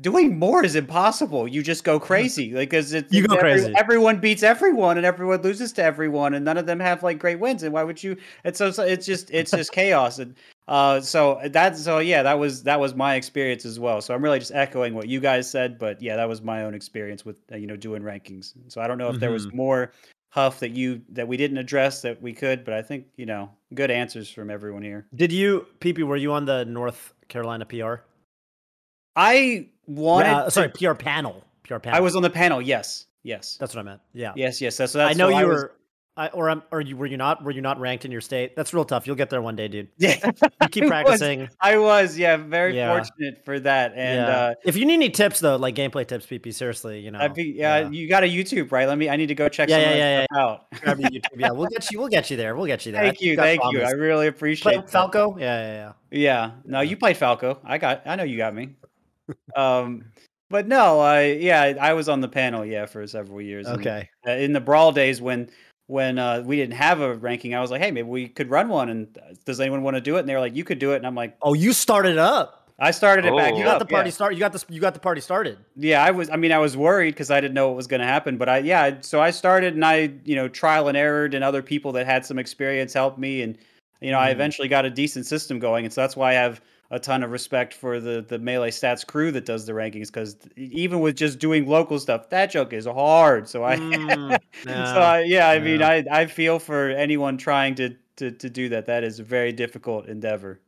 Doing more is impossible. You just go crazy, like because it's You go every- crazy. everyone beats everyone and everyone loses to everyone and none of them have like great wins and why would you it's so so it's just it's just chaos and uh so that's so yeah that was that was my experience as well so i'm really just echoing what you guys said but yeah that was my own experience with you know doing rankings so i don't know if there was more huff that you that we didn't address that we could but i think you know good answers from everyone here Did you, PP, were you on the North Carolina PR? i wanted Uh, to- sorry, PR panel. PR panel. i was on the panel yes yes That's what I meant. Yeah. yes yes so that's I know you was- were. I, or I'm, or you were you not? Were you not ranked in your state? That's real tough. You'll get there one day, dude. yeah You keep I was- practicing. I was, yeah, very Yeah. fortunate for that. And yeah. uh if you need any tips though, like gameplay tips, PP, seriously, you know. Be, yeah, you got a YouTube, right? Let me I need to go check Yeah, some yeah, of that yeah, out. Grab your YouTube. Yeah, we'll get you. We'll get you there. We'll get you there. Thank you, thank you. I really appreciate that. Falco. Yeah, yeah, yeah. Yeah. No, you played Falco. I got I know you got me. Um but no, I yeah, I was on the panel, yeah, for several years. Okay. uh, in the brawl days when when uh, we didn't have a ranking, I was like, hey, maybe we could run one. And uh, does anyone want to do it? And they were like, you could do it. And I'm like, Oh, you started up. I started it back Oh. You up. got the party yeah. started. You got this. You got the party started. Yeah, I was. I mean, I was worried because I didn't know what was going to happen. But I, yeah. So I started, and I, you know, trial and errored, and other people that had some experience helped me, and you know, I Mhm. eventually got a decent system going. And so that's why I have a ton of respect for the the melee stats crew that does the rankings because even with just doing local stuff, that joke is hard. So I, Mm, so yeah, I, yeah, I mean. I I feel for anyone trying to to to do that. That is a very difficult endeavor.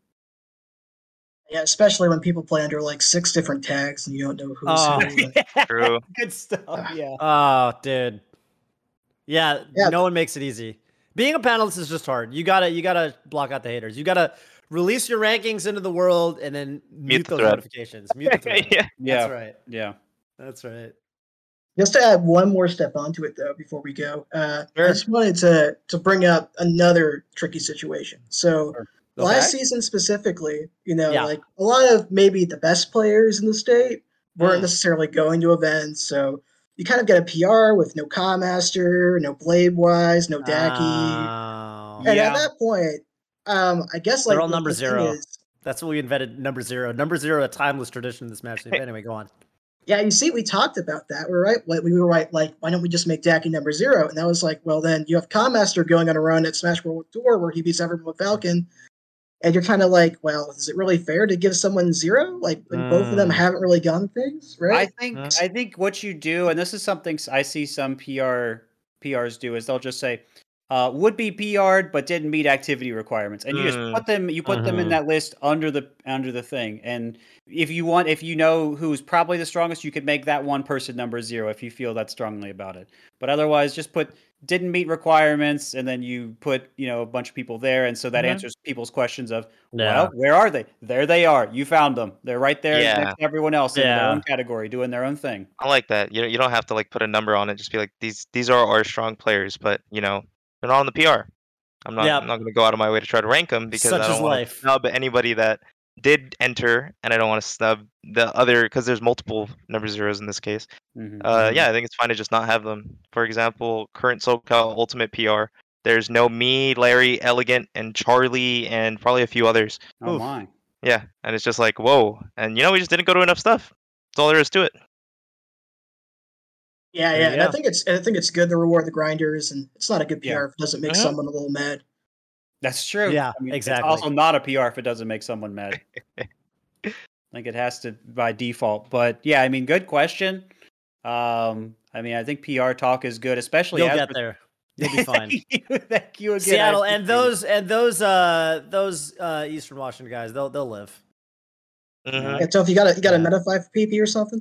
Yeah, especially when people play under like six different tags and you don't know who's Oh. who. True. Good stuff. Yeah. Oh, dude. Yeah, Yeah. no one makes it easy. Being a panelist is just hard. You gotta you gotta block out the haters. You gotta release your rankings into the world and then mute, the those thread. notifications. Mute the thread. yeah. Yeah. That's right. Yeah. That's right. Just to add one more step onto it, though, before we go, uh, Sure. I just wanted to to bring up another tricky situation. So Sure. last Okay. season specifically, you know, Yeah. like a lot of maybe the best players in the state weren't Mm. necessarily going to events, so you kind of get a PR with no Comm Master, no Blade Wise, no Daki. Oh. And Yeah. at that point, um, I guess like They're all the- number the zero. is- That's what we invented. Number zero. Number zero, a timeless tradition in this match. But anyway, go on. Yeah, you see, we talked about that. We're right. We were right. Like, why don't we just make Daki number zero? And that was like, well, then you have Master going on a run at Smash World Tour where he beats everyone with Falcon, and you're kind of like, well, is it really fair to give someone zero? Like, when both of them Mm. haven't really done things, right? I think Uh. I think what you do, and this is something I see some PR PRs do, is they'll just say uh, would be PR'd but didn't meet activity requirements, and you just Mm. put them you put them in Mhm. that list under the under the thing. And if you want, if you know who's probably the strongest, you could make that one person number zero if you feel that strongly about it. But otherwise, just put didn't meet requirements, and then you put you know a bunch of people there, and so that Mhm. answers people's questions of Yeah. well, where are they? There they are. You found them. They're right there Yeah. next to everyone else in their own category, doing their own thing. I like that. You you don't have to like put a number on it. Just be like these these are our strong players, but you know they're not on the PR. I'm not Yep. I'm not going to go out of my way to try to rank them because Such I don't want to snub anybody that did enter, and I don't want to snub the other because there's multiple number zeros in this case. Mhm. Uh, yeah, I think it's fine to just not have them. For example, current SoCal Ultimate PR. There's no me, Larry, Elegant, and Charlie, and probably a few others. Oh Oof. my. Yeah, and it's just like whoa, and you know we just didn't go to enough stuff. That's all there is to it. Yeah, There yeah. And I think it's I think it's good to reward the grinders, and it's not a good PR Yeah. if it doesn't make Mhm. someone a little mad. That's true. Yeah, I mean, exactly. It's also not a PR if it doesn't make someone mad. I think it has to by default. But yeah, I mean, good question. Um, I mean, I think PR talk is good, especially You'll as get there. You'll be fine. Thank you. Thank you again. Seattle and those and those uh those uh Eastern Washington guys, they'll they'll live. Mhm. Yeah, so if you got a you got a Yeah. Metafy for PP or something,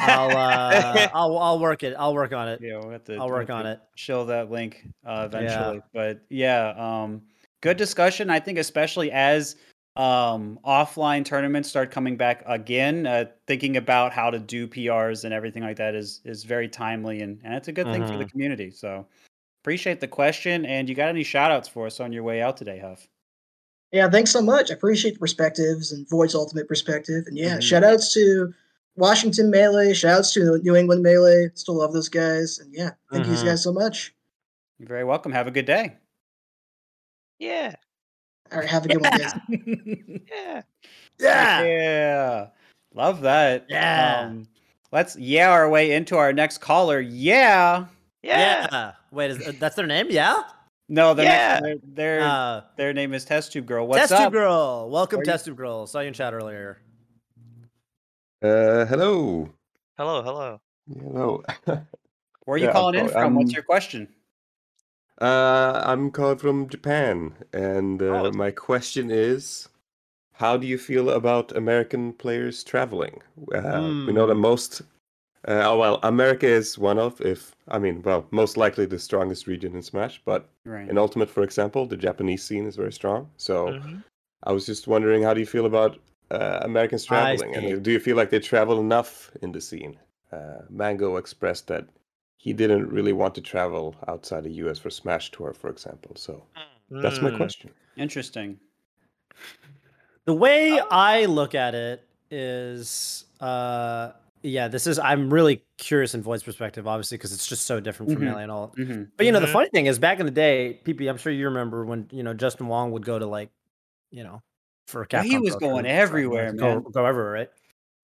I'll uh I'll I'll work it. I'll work on it. Yeah, we'll have to. I'll we'll work on to it. Show that link uh, Yeah. eventually. But yeah, um, good discussion. I think especially as um, offline tournaments start coming back again, uh, thinking about how to do PRs and everything like that is is very timely and and it's a good thing for the Mhm. community. So appreciate the question. And you got any shout outs for us on your way out today, Huff? Yeah, thanks so much. I appreciate the perspectives and Void's ultimate perspective. And yeah, Mhm. shout outs to Washington Melee, Shouts outs to New England Melee. Still love those guys. And yeah, thank you Mhm. guys so much. You're very welcome. Have a good day. Yeah, All right, have a good one, guys. yeah. Yeah. Yeah. Love that. Yeah. Um, let's yeah our way into our next caller. Yeah. Yeah. Yeah. Wait, is, that's their name? Yeah. No, their Yeah. next, their their, Uh, their name is Test Tube Girl. What's Test up? Tube Girl. Welcome, Where you- Test Tube Girl. Saw you in chat earlier. Uh, hello. Hello, hello. Hello. Where are you Yeah, calling in I'll- from? What's um, your question? uh, I'm calling from Japan, and uh, Oh, my question is, how do you feel about American players traveling? Uh, We know that Hmm. most. Uh, oh well, America is one of, if I mean, well, most likely the strongest region in Smash. But Right. in Ultimate, for example, the Japanese scene is very strong. So Mhm. I was just wondering, how do you feel about uh, Americans traveling? And do you feel like they travel enough in the scene? Uh, Mango expressed that he didn't really want to travel outside the US for Smash Tour, for example. So that's my Mm. question. Interesting. The way I look at it is, uh, yeah, this is. I'm really curious in Void's perspective, obviously, because it's just so different from Mhm. Melee and all. hmm But you know, the Mhm. funny thing is, back in the day, PP, I'm sure you remember when you know Justin Wong would go to like, you know, for a Well, he was going Tour and stuff, everywhere, go, man. Go everywhere, right?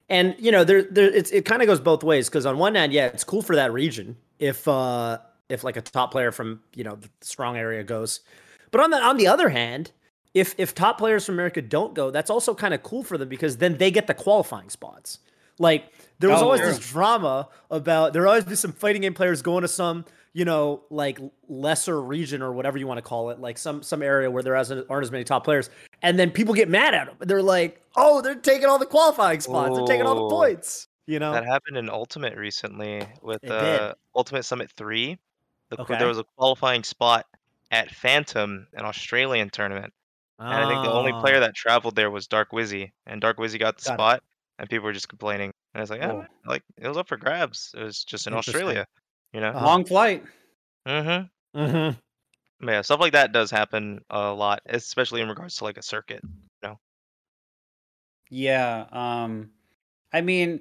And you know, there, there, it's it kind of goes both ways because on one hand, yeah, it's cool for that region if uh if like a top player from you know the strong area goes, but on the on the other hand, if if top players from America don't go, that's also kind of cool for them because then they get the qualifying spots. Like there was Oh, always true. this drama about there always be some fighting game players going to some you know like lesser region or whatever you want to call it, like some some area where there aren't as many top players, and then people get mad at them. They're like, oh, they're taking all the qualifying spots, they're taking all the Oh. points. You know, That happened in Ultimate recently with It uh, Ultimate Summit 3. The, Okay. There was a qualifying spot at Phantom, an Australian tournament. And I think the only Ah. player that traveled there was Dark Wizzy. And Dark Wizzy got the Got it. spot, and people were just complaining. And I was like, Cool. oh, like it was up for grabs. It was just in Australia, you know? Uh-huh. Long flight. Mm-hmm. Mm Mhm. Yeah, stuff like that does happen a lot, especially in regards to like a circuit. Yeah. Um, I mean,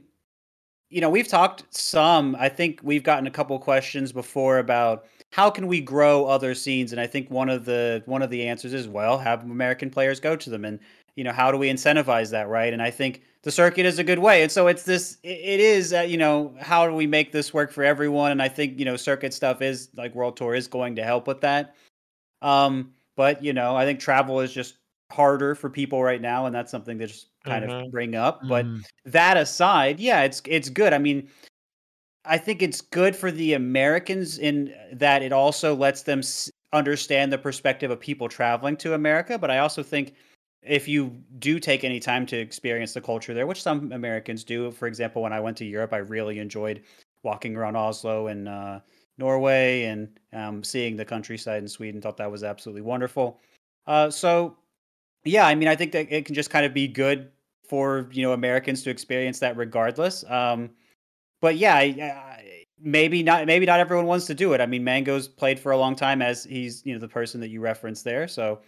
you know, we've talked some. I think we've gotten a couple questions before about how can we grow other scenes, and I think one of the one of the answers is well, have American players go to them, and you know, how do we incentivize that, right? And I think the circuit is a good way. And so it's this, it is, uh, you know, how do we make this work for everyone? And I think you know, circuit stuff is like World Tour is going to help with that. Um, but you know, I think travel is just harder for people right now, and that's something to just kind Mhm. of bring up. But Mm. that aside, yeah, it's it's good. I mean, I think it's good for the Americans in that it also lets them s- understand the perspective of people traveling to America. But I also think if you do take any time to experience the culture there, which some Americans do, for example, when I went to Europe, I really enjoyed walking around Oslo and uh, Norway and um, seeing the countryside in Sweden. Thought that was absolutely wonderful. Uh, so, yeah, I mean, I think that it can just kind of be good for you know Americans to experience that regardless. Um, but yeah, I, I, maybe not. Maybe not everyone wants to do it. I mean, Mango's played for a long time as he's you know the person that you referenced there. So,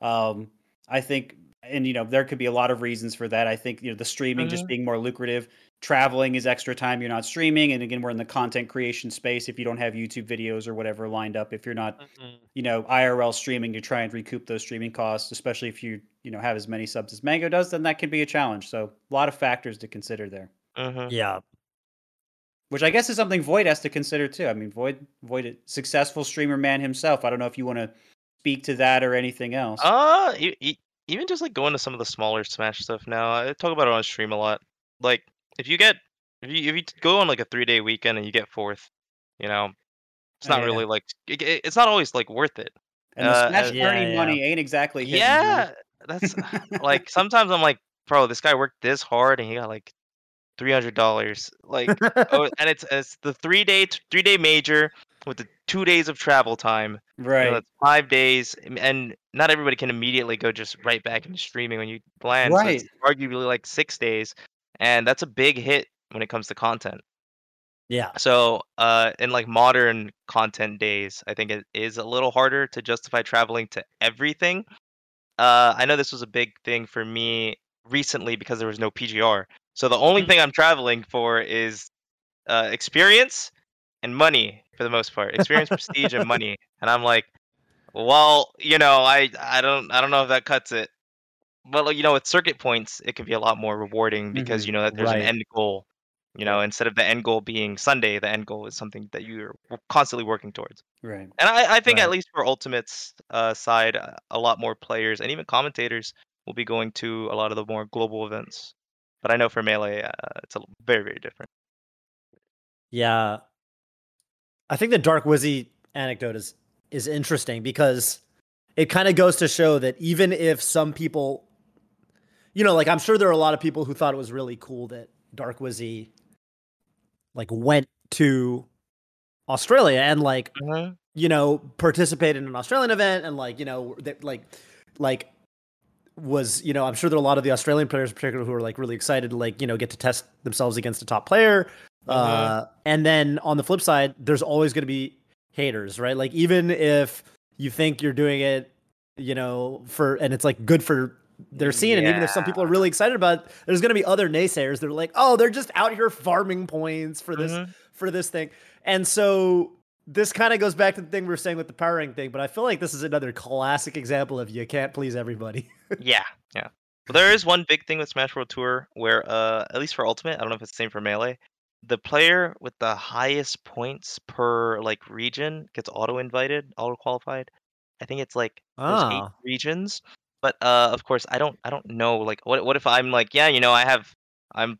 um, I think, and you know, there could be a lot of reasons for that. I think you know the streaming just Mhm. being more lucrative. Traveling is extra time you're not streaming, and again, we're in the content creation space. If you don't have YouTube videos or whatever lined up, if you're not Mhm. you know IRL streaming to try and recoup those streaming costs, especially if you you know have as many subs as Mango does, then that can be a challenge. So a lot of factors to consider there, Mhm. Yeah. which I guess is something Void has to consider too. I mean, Void Void a successful streamer man himself. I don't know if you want to speak to that or anything else. Uh, e- even just like going to some of the smaller Smash stuff now. I talk about it on stream a lot. Like if you get if you if you go on like a three day weekend and you get fourth, you know, it's Oh, not yeah. really like it, it- it's not always like worth it. and the uh, Smash uh, yeah, earning yeah. money ain't exactly hitting, dude. Yeah, that's like sometimes I'm like, bro, this guy worked this hard and he got like three hundred dollars. Like, oh, and it's it's the three day three day major with the two days of travel time. You know, right. that's five days, and not everybody can immediately go just right back into streaming when you land. So it's arguably like six days, and that's a big hit when it comes to content. yeah. So, uh, in like modern content days, I think it is a little harder to justify traveling to everything. Uh, I know this was a big thing for me recently because there was no PGR. So the only thing I'm traveling for is uh, experience and money for the most part. Experience, prestige, and money. And I'm like, well, you know, I I don't I don't know if that cuts it. But like, you know, with circuit points, it can be a lot more rewarding because Mhm. you know that there's Right. an end goal. You know, instead of the end goal being Sunday, the end goal is something that you're constantly working towards. Right. And I, I think at least for Ultimate's uh, side, uh, a lot more players and even commentators will be going to a lot of the more global events. But I know for Melee, uh, it's a very, very different. Yeah. I think the Dark Wizzy anecdote is is interesting because it kind of goes to show that even if some people you know, like I'm sure there are a lot of people who thought it was really cool that Dark Wizzy like went to Australia and like mm-hmm. you know, participated in an Australian event and like, you know, that like like was, you know, I'm sure there are a lot of the Australian players in particular who are like really excited to like, you know, get to test themselves against a top player. Uh, and then on the flip side, there's always going to be haters, right? Like even if you think you're doing it, you know, for and it's like good for their scene, and even if some people are really excited about it, there's going to be other naysayers. They're like, oh, they're just out here farming points for this Mhm. for this thing. And so this kind of goes back to the thing we were saying with the power rank thing, but I feel like this is another classic example of you can't please everybody. Yeah, yeah. But there is one big thing with Smash World Tour where, uh, at least for Ultimate, I don't know if it's the same for Melee, the player with the highest points per like region gets auto invited, auto qualified. I think it's like there's eight Ah. regions, but uh, of course, I don't, I don't know. Like, what, what if I'm like, yeah, you know, I have, I'm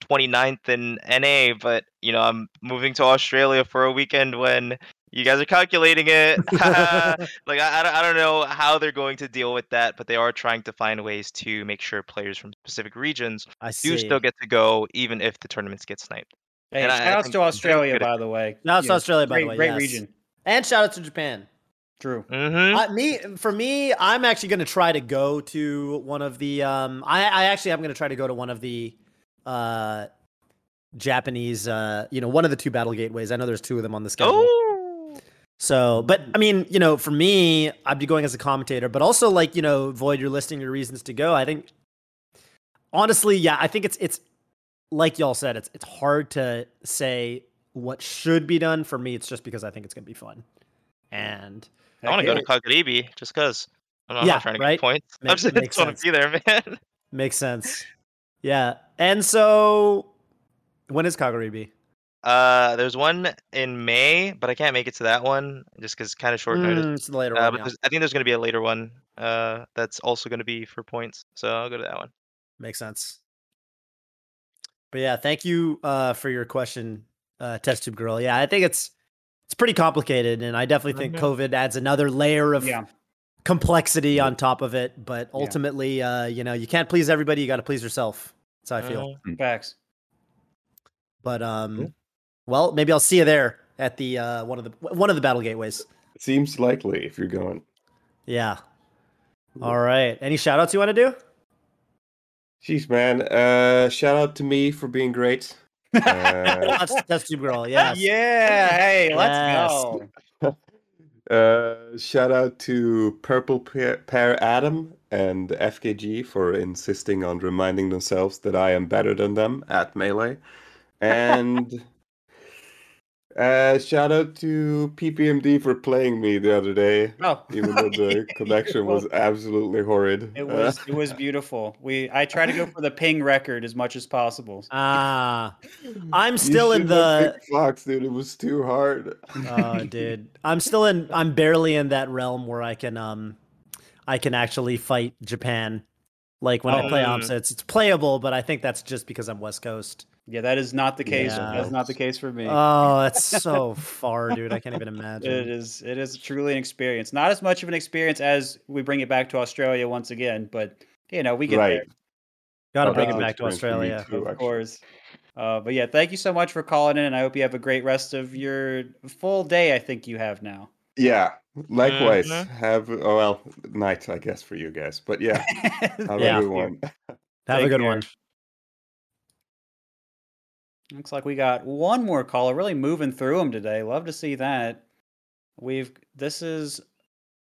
29th in NA, but you know, I'm moving to Australia for a weekend when you guys are calculating it. like I, I don't- know how they're going to deal with that, but they are trying to find ways to make sure players from specific regions I do see. still get to go, even if the tournaments get sniped. Hey, And I- I shout outs think to Australia, by the way. Shout outs to Yeah, Australia, by the way, Great yes. region. and shout out to Japan. True. Mm-hmm. Uh, me for me, I'm actually going to try to go to one of the. Um, I, I actually am going to try to go to one of the uh, Japanese. Uh, you know, one of the two battle gateways. I know there's two of them on the schedule. Oh, So, but I mean, you know, for me, I'd be going as a commentator, but also like, you know, Void, you're listing your reasons to go. I think, honestly, yeah, I think it's it's like y'all said, it's it's hard to say what should be done. For me, it's just because I think it's gonna be fun. And I want to Heck go to Kagaribi just because. I'm not, Yeah, trying to right? get points. I Makes- just, makes want to be there, man. makes sense. Yeah. And so when is Kagaribi? Uh, there's one in May, but I can't make it to that one just because kind of short notice. Mm, it's the later Uh, one. but yeah. I think there's going to be a later one. Uh, that's also going to be for points, so I'll go to that one. Makes sense. But yeah, thank you uh, for your question, uh, Test Tube Girl. Yeah, I think it's it's pretty complicated, and I definitely think Mhm. COVID adds another layer of Yeah. complexity on top of it. But ultimately, uh, you know, you can't please everybody. You got to please yourself. That's how I feel. Uh, Facts. But um, Cool. Well, maybe I'll see you there at the uh, one of the one of the battle gateways. Seems likely if you're going. Yeah. All right. Any shout outs you want to do? Jeez, man. Uh, shout out to me for being great. Uh, That's Test Tube Girl. Yes. Yeah. Hey, let's Yes. go. uh, shout out to Purple Pear, Pear Adam and FKG for insisting on reminding themselves that I am better than them at Melee. And uh, shout out to PPMD for playing me the other day, Oh, even though the connection was absolutely horrid. It Uh, was it was beautiful. We I try to go for the ping record as much as possible. Ah, I'm you still in the. picked Fox, dude. It was too hard. Oh, dude, I'm still in. I'm barely in that realm where I can um, I can actually fight Japan. Like when I play Oh. opposites, it's playable, but I think that's just because I'm West Coast. Yeah, that is not the case. Yeah. That's not the case for me. Oh, that's so far, dude. I can't even imagine. It is. It is truly an experience. Not as much of an experience as we bring it back to Australia once again, but you know we get right. there. Got to Oh, bring it back to experience for me Australia. too, of actually. course. Uh, but yeah, thank you so much for calling in, and I hope you have a great rest of your full day. I think you have now. Yeah, likewise. Mhm. Have oh well, night I guess for you guys, but yeah, have Yeah. a good one. Have a good care. one. Looks like we got one more caller. Really moving through them today. Love to see that. We've this is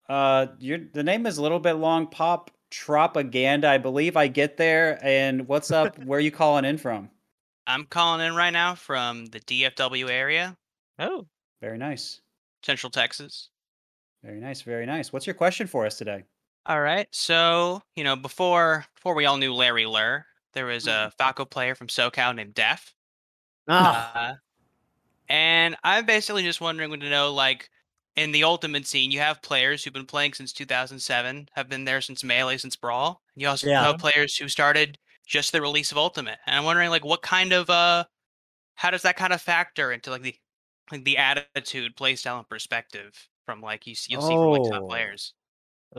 uh your the name is a little bit long. Pop Tropaganda. I believe I get there. And what's up? Where are you calling in from? I'm calling in right now from the DFW area, Oh, Very nice. Central Texas. Very nice. Very nice. What's your question for us today? All right. So, you know, before before we all knew Larry Lurr, there was a Falco player from SoCal named Def. Ah, Uh, and I'm basically just wondering to know, like, in the ultimate scene, you have players who've been playing since 2007, have been there since Melee, since Brawl. You also Yeah. have players who started just the release of Ultimate. And I'm wondering, like, what kind of uh, how does that kind of factor into like the like the attitude, playstyle, and perspective from like you s- you'll see from like Oh. top players.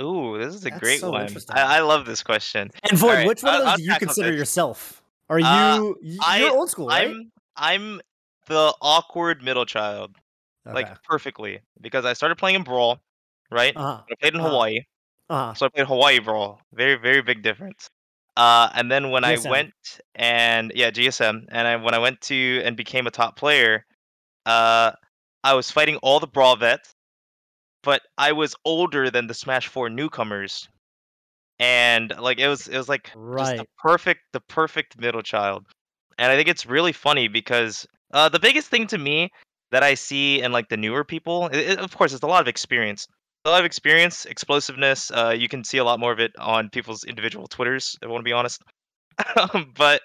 ooh, this is a That's great so one. I, I love this question. and Void, Alright, which one I'll- of those I'll do you consider this. yourself? Are you Uh, you're old school, right? I'm I'm the awkward middle child, Okay. like perfectly, because I started playing in Brawl, right? uh-huh. I played in uh-huh. Hawaii, Uh-huh. so I played Hawaii Brawl. Very very big difference. Uh, and then when GSM. I went and yeah GSM, and I when I went to and became a top player, uh, I was fighting all the Brawl vets, but I was older than the Smash Four newcomers, and like it was it was like just the perfect the perfect middle child and i think it's really funny because uh, the biggest thing to me that i see in like the newer people i i- of course it's a lot of experience a lot of experience explosiveness uh, you can see a lot more of it on people's individual twitters if i want to be honest but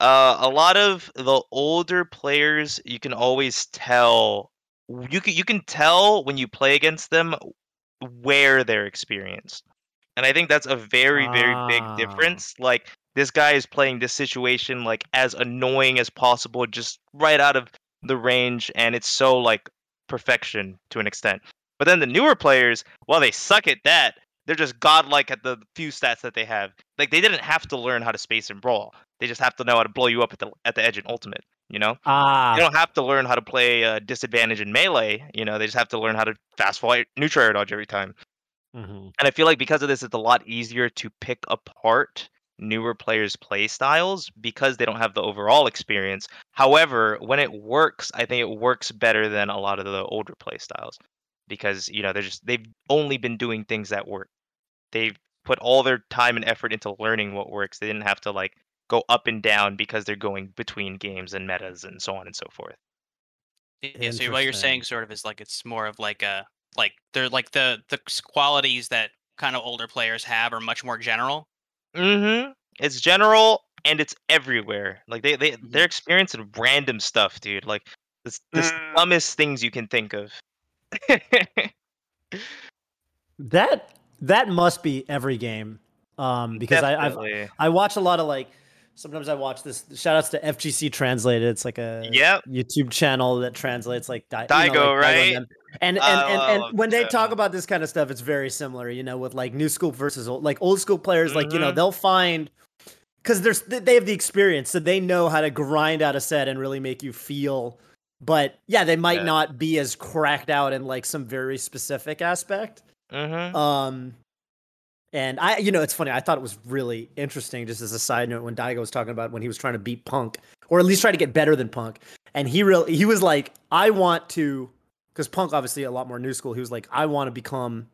uh, a lot of the older players you can always tell you can you can tell when you play against them where they're experienced and i think that's a very very big Ah. difference. Like this guy is playing this situation like as annoying as possible just right out of the range and it's so like perfection to an extent. But then the newer players while they suck at that. They're just godlike at the few stats that they have. Like they didn't have to learn how to space and brawl. They just have to know how to blow you up at the at the edge in ultimate you know? Ah, they don't have to learn how to play uh, disadvantage in melee you know? They just have to learn how to fast forward neutral air dodge every time mhm. and I feel like because of this, it's a lot easier to pick apart newer players' play styles because they don't have the overall experience. However, when it works, I think it works better than a lot of the older play styles because you know they're just they've only been doing things that work. They've put all their time and effort into learning what works. They didn't have to like go up and down because they're going between games and metas and so on and so forth. Yeah, so what you're saying sort of is like it's more of like a like they're like the the qualities that kind of older players have are much more general. Mm-hmm. It's general and it's everywhere. Like they they they're experiencing random stuff, dude. Like the the Mm. dumbest things you can think of. That that must be every game. Um, because I, I've I watch a lot of like sometimes I watch this shout outs to FGC Translated. It's like a Yep. YouTube channel that translates like Di- you know, Daigo, like Daigo right? them. And and, Oh, and, and when they talk about this kind of stuff, it's very similar, you know, with like new school versus old like old school players, like, you know, Mhm. they'll find because there's they have the experience, so they know how to grind out a set and really make you feel. But yeah, they might Yeah. not be as cracked out in like some very specific aspect. Mm-hmm. Um, and I, you know, it's funny. I thought it was really interesting, just as a side note, when Daigo was talking about when he was trying to beat Punk, or at least try to get better than Punk, and he really, he was like, I want to, because Punk obviously a lot more new school. He was like, I want to become.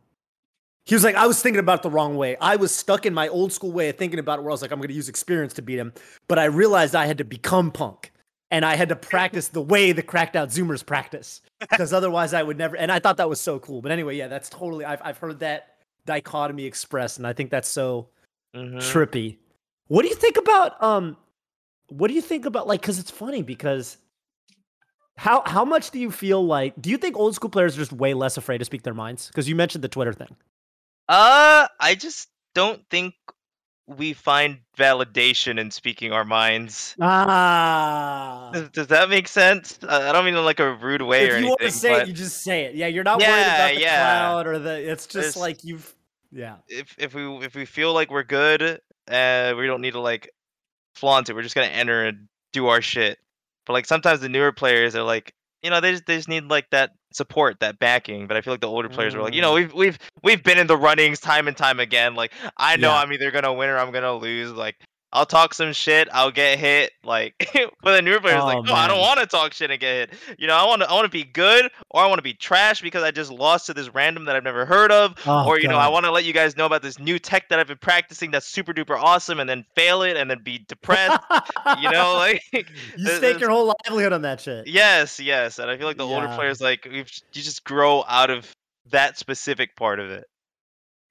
He was like, I was thinking about it the wrong way. I was stuck in my old school way of thinking about it, where I was like, I'm going to use experience to beat him, but I realized I had to become Punk. And I had to practice the way the cracked out Zoomers practice, because otherwise I would never. And I thought that was so cool. But anyway, yeah, that's totally. I've I've heard that dichotomy expressed, and I think that's so Mm-hmm. trippy. What do you think about um? What do you think about like? Because it's funny because how how much do you feel like? Do you think old school players are just way less afraid to speak their minds? Because you mentioned the Twitter thing. Uh, I just don't think we find validation in speaking our minds. Ah. Does, does that make sense? I I don't mean in like a rude way or anything. If you want to say but it, you just say it. Yeah, you're not worried about the yeah. crowd or the. It's just There's- like you've. Yeah. if if we if we feel like we're good, uh, we don't need to like flaunt it. We're just gonna enter and do our shit. But like sometimes the newer players are like, you know, they just they just need like that support, that backing. But I feel like the older players are like, you know, mm. we've we've we've been in the runnings time and time again. Like I know Yeah. I'm either gonna win or I'm gonna lose. Like I'll talk some shit, I'll get hit. Like but the newer players Oh, like, no, I don't want to talk shit and get hit. You know, I want to I want to be good or I want to be trash because I just lost to this random that I've never heard of Oh, or you know, I want to let you guys know about this new tech that I've been practicing that's super duper awesome, and then fail it, and then be depressed. you know, like you stake your whole livelihood on that shit. yes, yes, and I feel like the older players, like you just grow out of that specific part of it.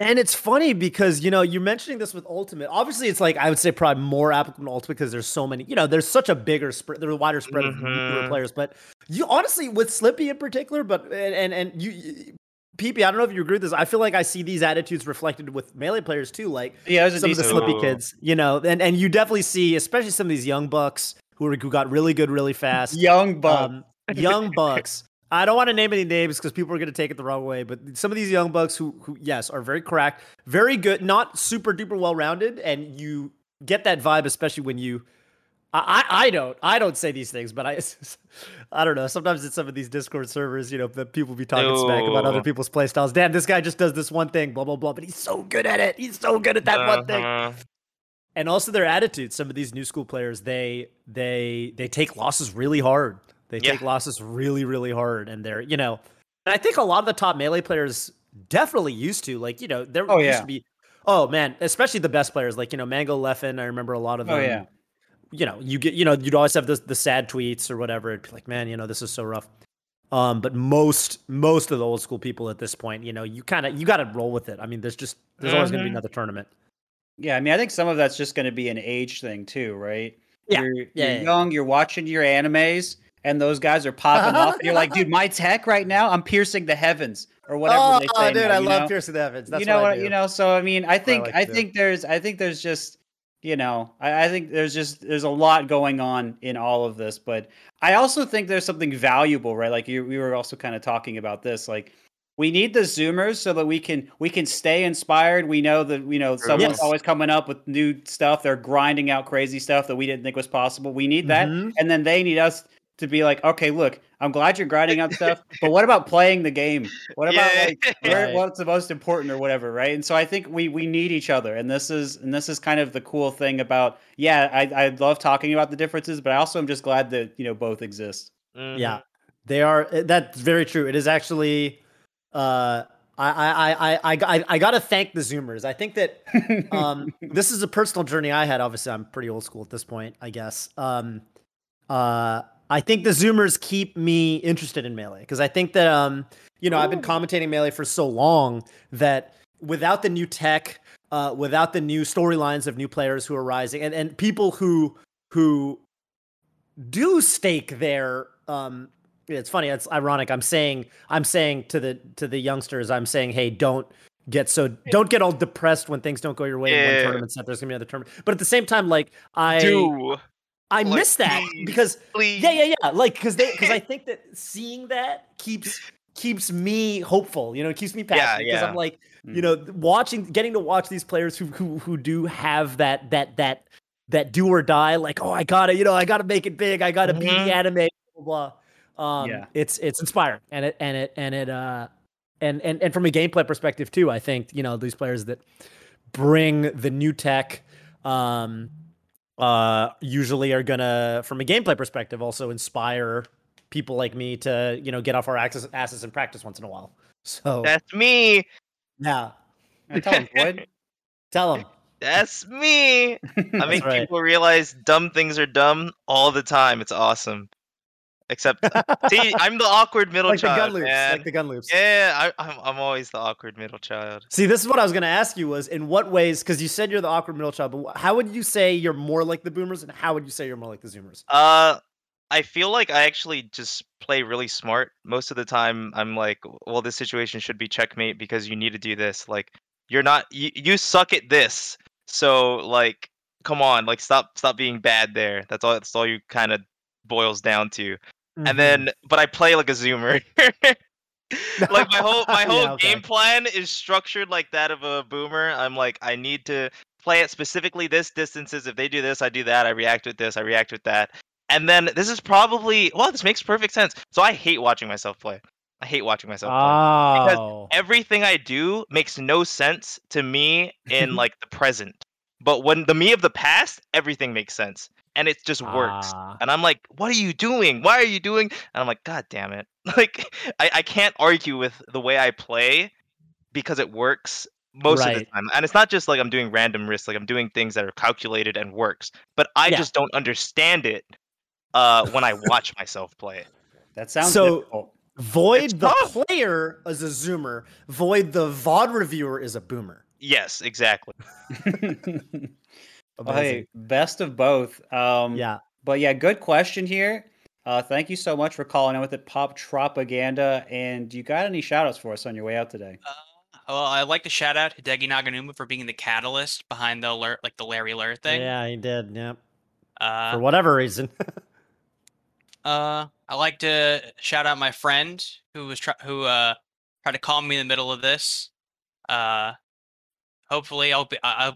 And it's funny because you know you're mentioning this with Ultimate. Obviously, it's like I would say probably more applicable to Ultimate because there's so many. You know, there's such a bigger spread, there's a wider spread of newer Mhm. players. But you honestly, with Slippi in particular, but and and, and you, you PP, I don't know if you agree with this. I feel like I see these attitudes reflected with melee players too. Like Yeah, some of the Slippi kids, you know, and and you definitely see, especially some of these young bucks who are who got really good really fast. young bug. Um, young bucks. I don't want to name any names because people are going to take it the wrong way. But some of these young bucks who, who, yes, are very cracked, very good, not super duper well rounded, and you get that vibe, especially when you. I, I don't I don't say these things, but I I don't know. Sometimes it's some of these Discord servers, you know, that people be talking smack about other people's playstyles. Damn, this guy just does this one thing, blah blah blah, but he's so good at it. He's so good at that one thing Uh-huh. and also their attitude. Some of these new school players, they they they take losses really hard. They Yeah. take losses really really hard, and they're you know, and I think a lot of the top melee players definitely used to like you know there Oh, used yeah. to be. Oh man, especially the best players like you know Mango Leffen. I remember a lot of them. Oh yeah. You know, you get you know you'd always have the the sad tweets or whatever. It'd be like, man, you know, this is so rough. Um, but most most of the old school people at this point, you know, you kind of you got to roll with it. I mean, there's just there's always going to be another tournament. Yeah, I mean, I think some of that's just going to be an age thing too, right? Yeah, You're, yeah, you're yeah. young, you're watching your animes, and those guys are popping off, and you're like, dude, my tech right now, I'm piercing the heavens, or whatever oh, they say. dude, now, I love know? Piercing the heavens. That's you know what, I what do. you know. So I mean, I think like I think there's I think there's just you know I, I think there's just there's a lot going on in all of this, but I also think there's something valuable, right? Like you, we were also kind of talking about this, like. We need the zoomers so that we can we can stay inspired. We know that you know someone's Yes. always coming up with new stuff. They're grinding out crazy stuff that we didn't think was possible. We need that, Mhm. and then they need us to be like, okay, look, I'm glad you're grinding out stuff, but what about playing the game? What about Yeah. like where, Right. what's the most important or whatever, right? And so I think we we need each other, and this is and this is kind of the cool thing about yeah, I I love talking about the differences, but I also am just glad that you know both exist. Mhm. Yeah, they are. uh, That's very true. It is actually. Uh, I I I I I, I got to thank the Zoomers. I think that um, this is a personal journey I had. Obviously, I'm pretty old school at this point, I guess. Um, uh, I think the Zoomers keep me interested in melee because I think that um, you know I've been commentating melee for so long that without the new tech, uh, without the new storylines of new players who are rising, and and people who who do stake their um it's funny it's ironic i'm saying i'm saying to the to the youngsters i'm saying hey don't get so don't get all depressed when things don't go your way in one tournament set there's gonna be another tournament. But at the same time like i Do i like, miss that please, because please. yeah yeah yeah like because they because i think that seeing that keeps keeps me hopeful you know it keeps me passionate because yeah. i'm like you know watching getting to watch these players who who who do have that that that that do or die like oh i gotta you know i gotta make it big i gotta be Mhm. the anime blah blah blah um Yeah. it's it's inspiring and it and it and it uh and and and from a gameplay perspective too i think you know these players that bring the new tech um uh usually are gonna from a gameplay perspective also inspire people like me to you know get off our asses, asses and practice once in a while so That's me. yeah I tell him, Boyd. tell them That's me. I make right. people realize dumb things are dumb all the time. It's awesome. Except, see, I'm the awkward middle like the gun child, loops man. like the gun loops yeah, I, I'm, I'm always the awkward middle child. See, this is what I was going to ask you was in what ways, because you said you're the awkward middle child, but how would you say you're more like the boomers and how would you say you're more like the zoomers? Uh, I feel like I actually just play really smart. Most of the time, I'm like, well, this situation should be checkmate because you need to do this. Like, you're not, you, you suck at this. So, like, come on, like, stop, stop being bad there. That's all. That's all you kind of boils down to. Mm-hmm. And then, but I play like a zoomer. like my whole my whole Yeah, okay. game plan is structured like that of a boomer. I'm like, I need to play it specifically this distances. If they do this, I do that. I react with this. I react with that. And then this is probably well, this makes perfect sense. So I hate watching myself play. I hate watching myself play. Oh, Everything I do makes no sense to me in like the present. But when the me of the past, everything makes sense. And it just works. Ah. And I'm like, what are you doing? Why are you doing? And I'm like, God damn it. Like, I, I can't argue with the way I play because it works most of the time. And it's not just like I'm doing random risks, like I'm doing things that are calculated and works. But I Yeah. just don't understand it uh, when I watch myself play it. That sounds So- difficult. Void It's the tough. player is a zoomer. Void the VOD reviewer is a boomer. Yes, exactly. Well, hey, best of both. Um, Yeah. But yeah, good question here. Uh, thank you so much for calling in with it, Pop Propaganda. And you got any shout outs for us on your way out today? Uh, well, I'd like to shout out Hideki Naganuma for being the catalyst behind the alert, like the Larry alert thing. Yeah, he did. Yeah. Uh, For whatever reason. Uh, I like to shout out my friend who was try- who uh tried to call me in the middle of this. Uh, hopefully I'll be I-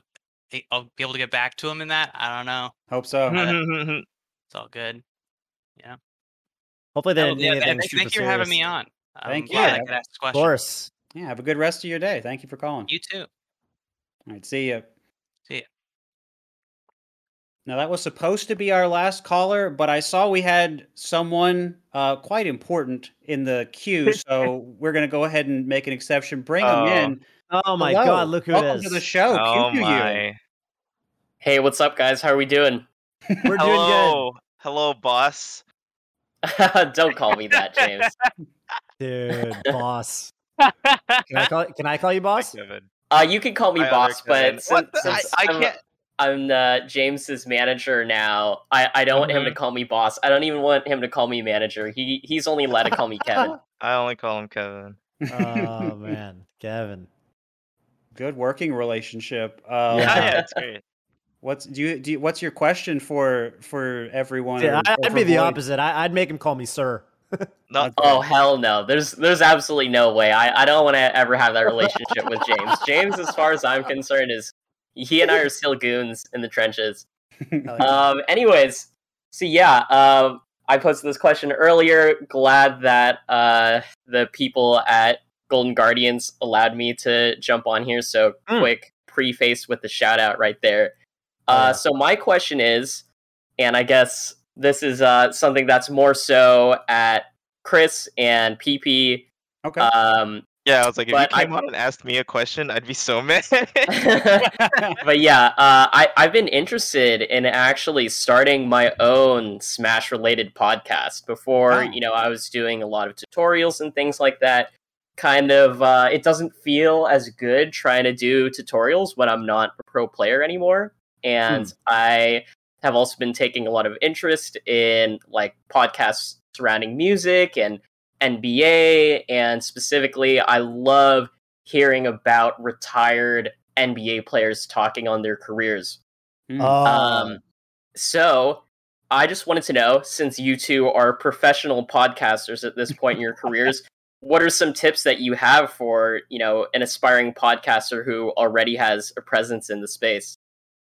I'll I'll be able to get back to him in that. I don't know. Hope so. It's all good. Yeah. Hopefully they Oh, didn't yeah, do th- anything thank, super thank you for having me on. I'm Thank glad you. I could ask this Of course. Yeah, have a good rest of your day. Thank you for calling. You too. All right, see you. See you. Now that was supposed to be our last caller, but I saw we had someone uh, quite important in the queue, so we're gonna go ahead and make an exception. Bring Oh. him in. Oh my Hello. god, look who Welcome it is. to the show. oh Pew, pew, my. Hey, what's up, guys? How are we doing? We're doing Hello. Hello, boss. Don't call me that, James. Dude, boss. Can I call can I call you boss? Kevin. Uh, you can call me My other boss, Kevin. but What since, the- I- since I I'm, can't- I'm uh, James's manager now, I, I don't want him to Mhm. call me boss. I don't even want him to call me manager. He he's only allowed to call me Kevin. I only call him Kevin. Oh man, Kevin. Good working relationship. Um, Yeah, Yeah. yeah, it's great. What's do you do? You, what's your question for for everyone? Yeah, or- I- or I'd for be the Void? opposite. I, I'd make him call me sir. No, Oh hell no! There's there's absolutely no way. I, I don't want to ever have that relationship with James. James, as far as I'm concerned, is he and I are still goons in the trenches. Um, anyways, so yeah, um, I posted this question earlier. Glad that uh, the people at Golden Guardians allowed me to jump on here. So Mm. quick preface with the shout out right there. Oh, Uh, yeah. So my question is, and I guess this is uh, something that's more so at Chris and PP. Okay. Um, Yeah, I was like, if But you I- came on and asked me a question, I'd be so mad. but yeah, uh, I I've been interested in actually starting my own Smash related podcast. Before Oh. you know, I was doing a lot of tutorials and things like that. Kind of, uh, it doesn't feel as good trying to do tutorials when I'm not a pro player anymore. And I have also been taking a lot of interest in like podcasts surrounding music and NBA, and specifically, I love hearing about retired NBA players talking on their careers. Mm. Oh. Um, so I just wanted to know, since you two are professional podcasters at this point in your careers, what are some tips that you have for you know an aspiring podcaster who already has a presence in the space?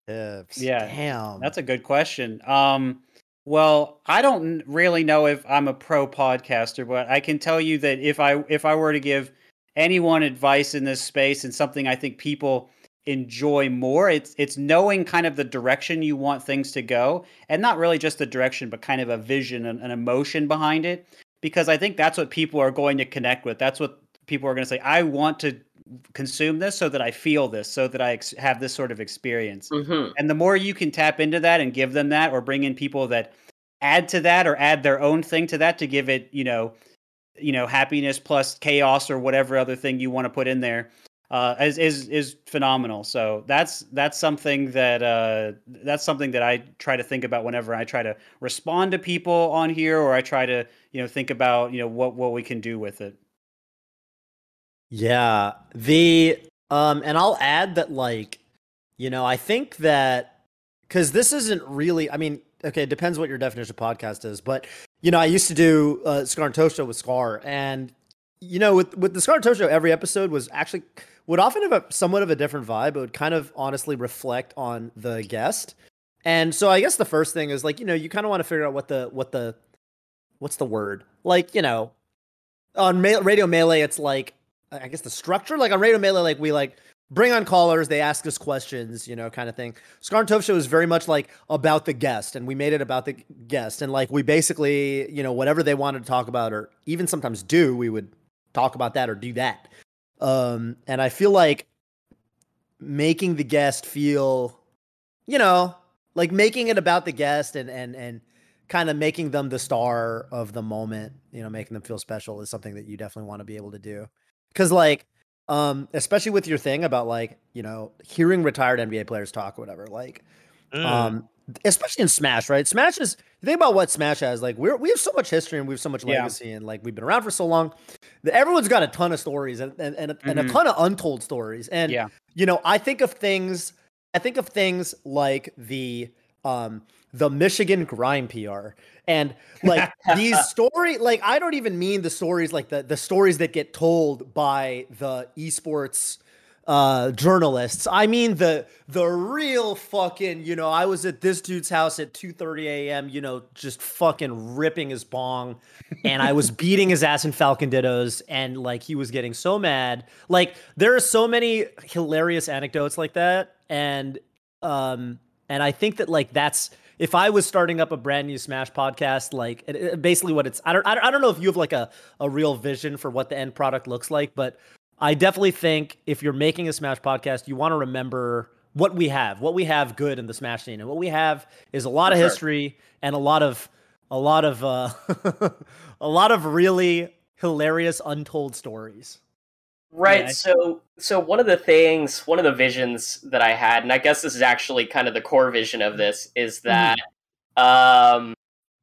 Tips. Yeah, Damn. That's a good question. Um, well, I don't really know if I'm a pro podcaster, but I can tell you that if I if I were to give anyone advice in this space and something I think people enjoy more, it's it's knowing kind of the direction you want things to go, and not really just the direction, but kind of a vision and an emotion behind it. Because I think that's what people are going to connect with. That's what people are going to say. I want to consume this so that I feel this, so that I ex- have this sort of experience. Mm-hmm. And the more you can tap into that and give them that, or bring in people that add to that, or add their own thing to that to give it, you know, you know, happiness plus chaos or whatever other thing you want to put in there, uh, is is is phenomenal. So that's that's something that uh, that's something that I try to think about whenever I try to respond to people on here, or I try to you know think about you know what what we can do with it. Yeah. The um and I'll add that like you know, I think that cuz this isn't really I mean, okay, it depends what your definition of podcast is, but you know, I used to do uh Scar and Show with Scar and you know, with with the Scar and Show every episode was actually would often have a somewhat of a different vibe. It would kind of honestly reflect on the guest. And so I guess the first thing is like, you know, you kind of want to figure out what the what the what's the word? Like, you know, on Ma- Radio Melee it's like I guess the structure, like on Radio Melee, like we like bring on callers, they ask us questions, you know, kind of thing. Scar and Show is very much like about the guest, and we made it about the guest, and like we basically, you know, whatever they wanted to talk about, or even sometimes do, we would talk about that or do that. Um, and I feel like making the guest feel, you know, like making it about the guest and and and kind of making them the star of the moment, you know, making them feel special is something that you definitely want to be able to do because like um especially with your thing about like you know hearing retired nba players talk or whatever like Mm. um especially in smash right smash is the thing about what smash has like we're we have so much history and we have so much Yeah. legacy and like we've been around for so long everyone's got a ton of stories and and, and, and a Mhm. ton of untold stories and Yeah. you know i think of things i think of things like the um the michigan grime pr and like these story like i don't even mean the stories like the the stories that get told by the esports uh journalists. I mean the the real fucking you know i was at this dude's house at 2:30 a.m you know just fucking ripping his bong and i was beating his ass in falcon dittos and like he was getting so mad. Like there are so many hilarious anecdotes like that and um and i think that like that's if I was starting up a brand new Smash podcast, like it- it- basically what it's, I don't, I don't, I don't know if you have like a, a real vision for what the end product looks like, but I definitely think if you're making a Smash podcast, you want to remember what we have, what we have good in the Smash scene, and what we have is a lot of Sure. history and a lot of, a lot of, uh, a lot of really hilarious untold stories. Right. Yeah, So, so one of the things, one of the visions that I had, and I guess this is actually kind of the core vision of this, is that, um,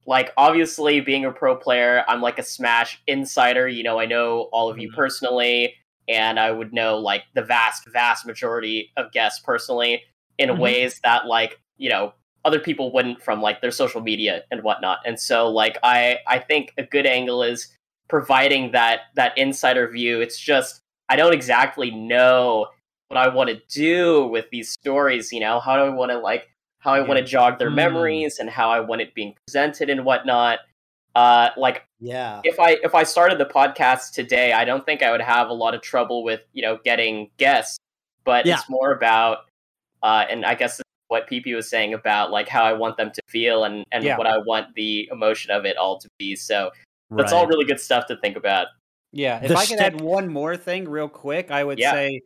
like obviously being a pro player, I'm like a Smash insider. You know, I know all of you Mhm. personally, and I would know like the vast, vast majority of guests personally in Mhm. ways that like you know other people wouldn't from like their social media and whatnot. And so, like I, I think a good angle is providing that that insider view. It's just I don't exactly know what I want to do with these stories. You know, how do I want to like how I want to jog their Mm. memories and how I want it being presented and whatnot. Uh, like Yeah. if I if I started the podcast today, I don't think I would have a lot of trouble with you know getting guests. But Yeah. it's more about, uh, and I guess what PP was saying about like how I want them to feel and and Yeah. what I want the emotion of it all to be. So that's all really good stuff to think about. Yeah, if The I could add one more thing real quick, I would Yeah. say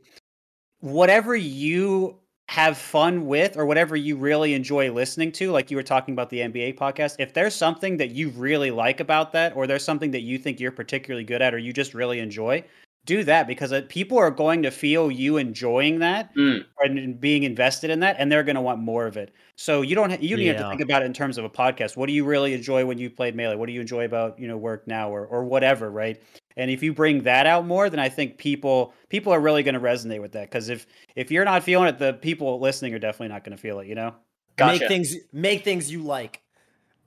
whatever you have fun with or whatever you really enjoy listening to, like you were talking about the NBA podcast, if there's something that you really like about that or there's something that you think you're particularly good at or you just really enjoy, do that because uh, people are going to feel you enjoying that Mm. and being invested in that and they're going to want more of it. So you don't ha- you don't even have to think about it in terms of a podcast. What do you really enjoy when you played Melee? What do you enjoy about, you know, work now or or whatever, right? And if you bring that out more, then I think people people are really going to resonate with that because if if you're not feeling it, the people listening are definitely not going to feel it. You know? Gotcha. Make things make things you like.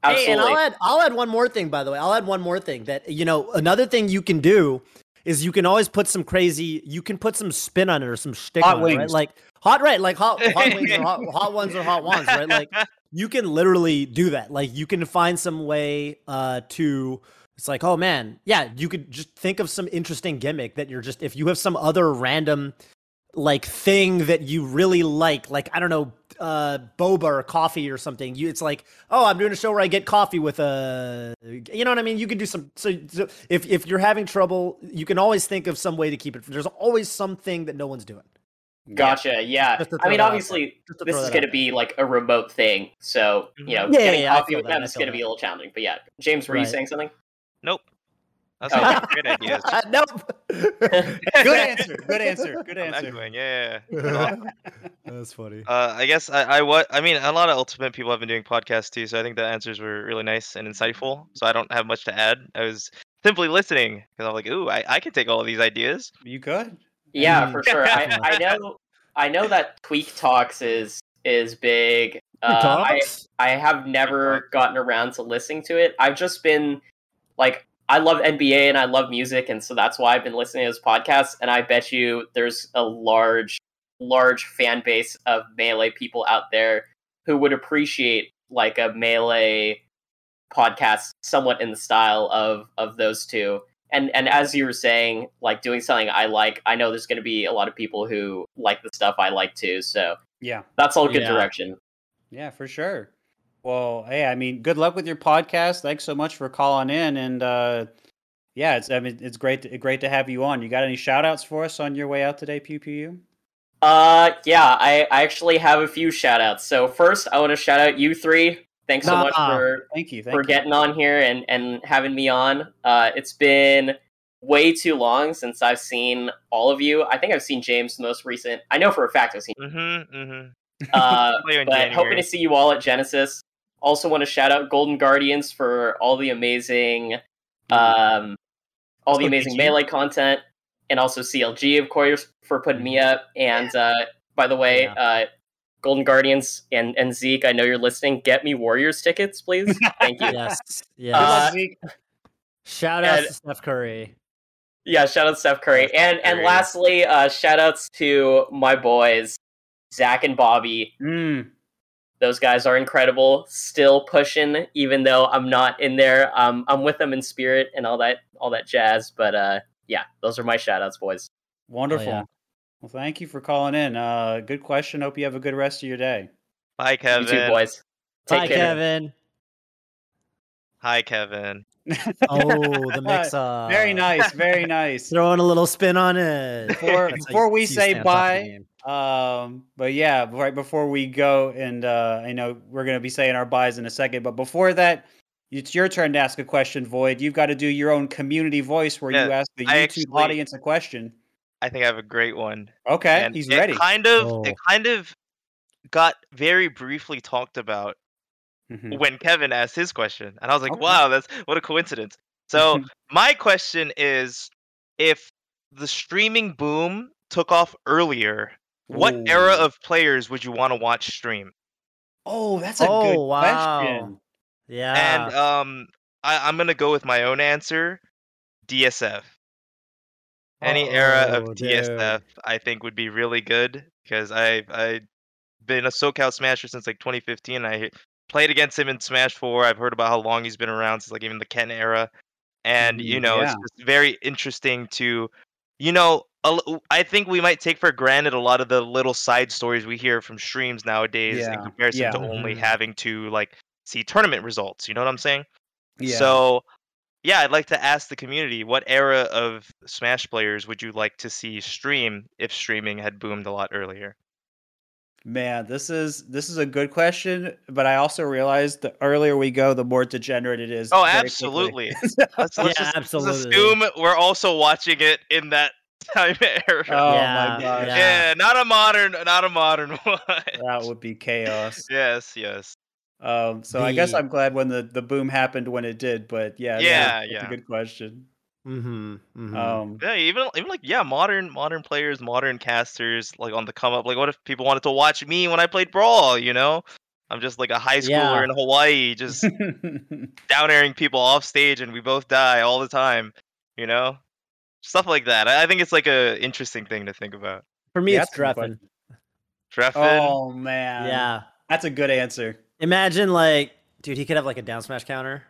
Hey, Absolutely. and I'll add I'll add one more thing by the way. I'll add one more thing that you know another thing you can do is you can always put some crazy you can put some spin on it or some shtick Hot on it, right? wings. Like hot right, like hot hot wings or hot, hot ones or hot ones, right? Like you can literally do that. Like you can find some way uh to it's like, oh man, yeah, you could just think of some interesting gimmick that you're just if you have some other random like thing that you really like, like I don't know, uh boba or coffee or something. You it's like, oh, I'm doing a show where I get coffee with a you know what I mean? You can do some so, so if if you're having trouble, you can always think of some way to keep it. There's always something that no one's doing. Gotcha. Yeah. I mean, obviously, this is going to be like a remote thing, so you know, Yeah, getting yeah, coffee with them is going to be a little challenging. But yeah, James, were you saying something? Nope. That's Okay. all great ideas. nope. Good answer. Good answer. Good I'm answer. echoing, Yeah. yeah, yeah. That's funny. Uh, I guess I, I what I mean a lot of Ultimate people have been doing podcasts too, so I think the answers were really nice and insightful. So I don't have much to add. I was simply listening because I'm like, ooh, I, I can take all of these ideas. You could. Yeah, Mm. for sure. I, I know. I know that Tweak Talks is is big. Uh, I I have never gotten around to listening to it. I've just been like, I love NBA and I love music, and so that's why I've been listening to his podcast. And I bet you there's a large, large fan base of melee people out there who would appreciate like a melee podcast, somewhat in the style of of those two. And and as you were saying, like doing something I like, I know there's going to be a lot of people who like the stuff I like too. So Yeah. that's all good Yeah. direction. Yeah, for sure. Well, hey, I mean, good luck with your podcast. Thanks so much for calling in, and uh, yeah, it's I mean, it's great to, great to have you on. You got any shout outs for us on your way out today, Pew Pew? Uh, yeah, I, I actually have a few shout outs. So first, I want to shout out you three. Thanks so much Nah. for Thank you. Thank for you. getting on here and and having me on. Uh, it's been way too long since I've seen all of you. I think I've seen James the most recent. I know for a fact I've seen. Mm-hmm. Mm-hmm. Uh, Play in but hoping to see you all at Genesis. Also, want to shout out Golden Guardians for all the amazing, um, all the amazing you- melee content, and also CLG, of course, for putting me up. And uh, by the way, Yeah. uh, Golden Guardians and and Zeke, I know you're listening. Get me Warriors tickets, please. Thank you. Yes. Good Yes. Uh. Shout out and- to Steph Curry. Yeah, shout out to Steph Curry. Steph And and lastly, uh, shout outs to my boys, Zach and Bobby. Mm, Those guys are incredible. Still pushing, even though I'm not in there. Um, I'm with them in spirit and all that, all that jazz. But uh, yeah, those are my shout outs, boys. wonderful. yeah. Well, thank you for calling in. Uh, good question. Hope you have a good rest of your day. Hi, Kevin. You too, boys. Take Hi, care. Kevin. Hi, Kevin. Oh, the mix up. Very nice. Very nice. Throwing a little spin on it. Before- before we say stay on top of the bye, game. Um, but yeah, right before we go, and uh, I know we're gonna be saying our buys in a second, but before that, it's your turn to ask a question, Void. You've got to do your own community voice where you ask the I YouTube actually- audience a question. I think I have a great one. Okay, And he's it ready. Kind of. Oh. It kind of got very briefly talked about Mhm. when Kevin asked his question, and I was like, Okay. "Wow, that's what a coincidence." So my question is, if the streaming boom took off earlier, what era of players would you want to watch stream? Oh, that's a Oh, good wow. question. Yeah. And um, I, I'm gonna go with my own answer, DSF. Any era of Oh, DSF, I think, would be really good because I I been a SoCal Smasher since like 2015. I played against him in Smash 4. I've heard about how long he's been around since like even the Ken era, and you Mm, know yeah. it's just very interesting to, you know, I think we might take for granted a lot of the little side stories we hear from streams nowadays in comparison yeah. to only Mhm. having to like see tournament results. You know what I'm saying? Yeah. So yeah, I'd like to ask the community what era of Smash players would you like to see stream if streaming had boomed a lot earlier? Man, this is this is a good question, but I also realized the earlier we go, the more degenerate it is. Oh, very quickly. absolutely. Let's, let's just, let's assume we're also watching it in that time era. Oh Yeah, my god, yeah. yeah. not a modern, not a modern one. that would be chaos. yes, yes. Um, so I guess I'm glad when the the boom happened when it did, but yeah, that- Yeah, that's yeah. a good question. Mm-hmm. mm-hmm. Um, Yeah, even even like yeah, modern modern players, modern casters, like on the come up. Like, what if people wanted to watch me when I played Brawl? You know, I'm just like a high schooler Yeah. in Hawaii, just down airing people off stage, and we both die all the time. You know, stuff like that. I, I think it's like a interesting thing to think about. For me, Yeah, it's that's a Dreffen. Dreffin, oh man, Yeah. that's a good answer. Imagine like, dude, he could have like a down smash counter.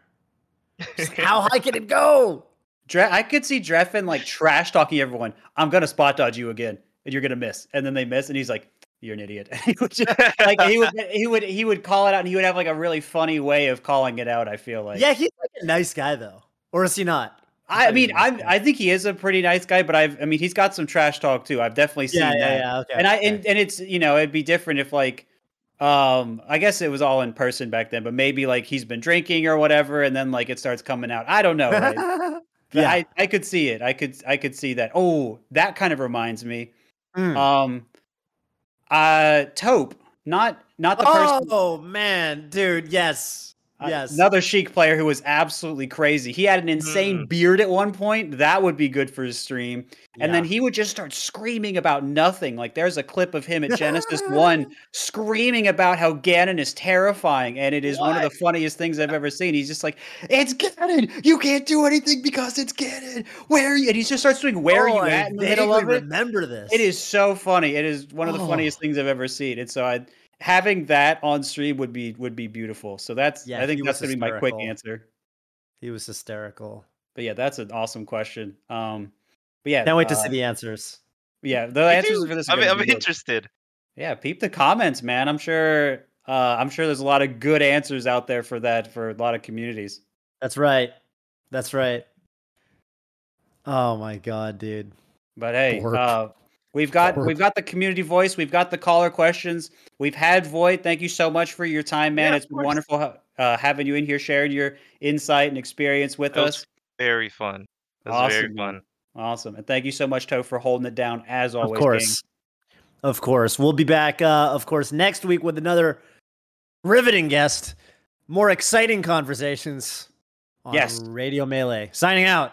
Just like, How high can it go? Dre- I could see Dreffin like trash talking everyone. I'm gonna spot dodge you again, and you're gonna miss. And then they miss, and he's like, "You're an idiot." And he would just, like he would he would he would call it out, and he would have like a really funny way of calling it out. I feel like. yeah, he's like a nice guy though, or is he not? I mean, He's nice I. I think he is a pretty nice guy, but I've I mean he's got some trash talk too. I've definitely seen yeah, that. yeah, yeah. Okay. and I okay. and, and it's you know it'd be different if like um I guess it was all in person back then, but maybe like he's been drinking or whatever, and then like it starts coming out. I don't know. Right? Yeah. I I could see it. I could I could see that. Oh, that kind of reminds me. Mm. Um, uh, Taupe, not not the person. oh man, dude, yes, yes. another Sheik player who was absolutely crazy. He had an insane Mm. beard at one point. That would be good for his stream. And then he would just start screaming about nothing. Like there's a clip of him at Genesis 1 screaming about how Ganon is terrifying. And it is one of the funniest things I've ever seen. He's just like, It's Ganon! You can't do anything because it's Ganon! Where are you? And he just starts doing, Where Oh, are you I at in the middle of it? Remember this? It is so funny. It is one of the Oh. funniest things I've ever seen. And so I having that on stream would be would be beautiful. So that's Yeah, I think that's was gonna be my quick answer. He was hysterical. But yeah, that's an awesome question. Um but yeah, Can't wait to uh, see the answers. Yeah, the Me answers too. for this are I'm, I'm be good. interested. Yeah, peep the comments, man. I'm sure uh I'm sure there's a lot of good answers out there for that for a lot of communities. That's right. That's right. Oh my god, dude. But hey, Bork. uh we've got Bork. we've got the community voice, we've got the caller questions. We've had Void. Thank you so much for your time, man. Yeah, it's of been course. wonderful uh, having you in here sharing your insight and experience with That was us. very fun. That was very Awesome, man. fun. Awesome. And thank you so much, Toe, for holding it down as always. of King. course. Of course. We'll be back, uh, of course, next week with another riveting guest. More exciting conversations on Yes. Radio Melee. Signing out.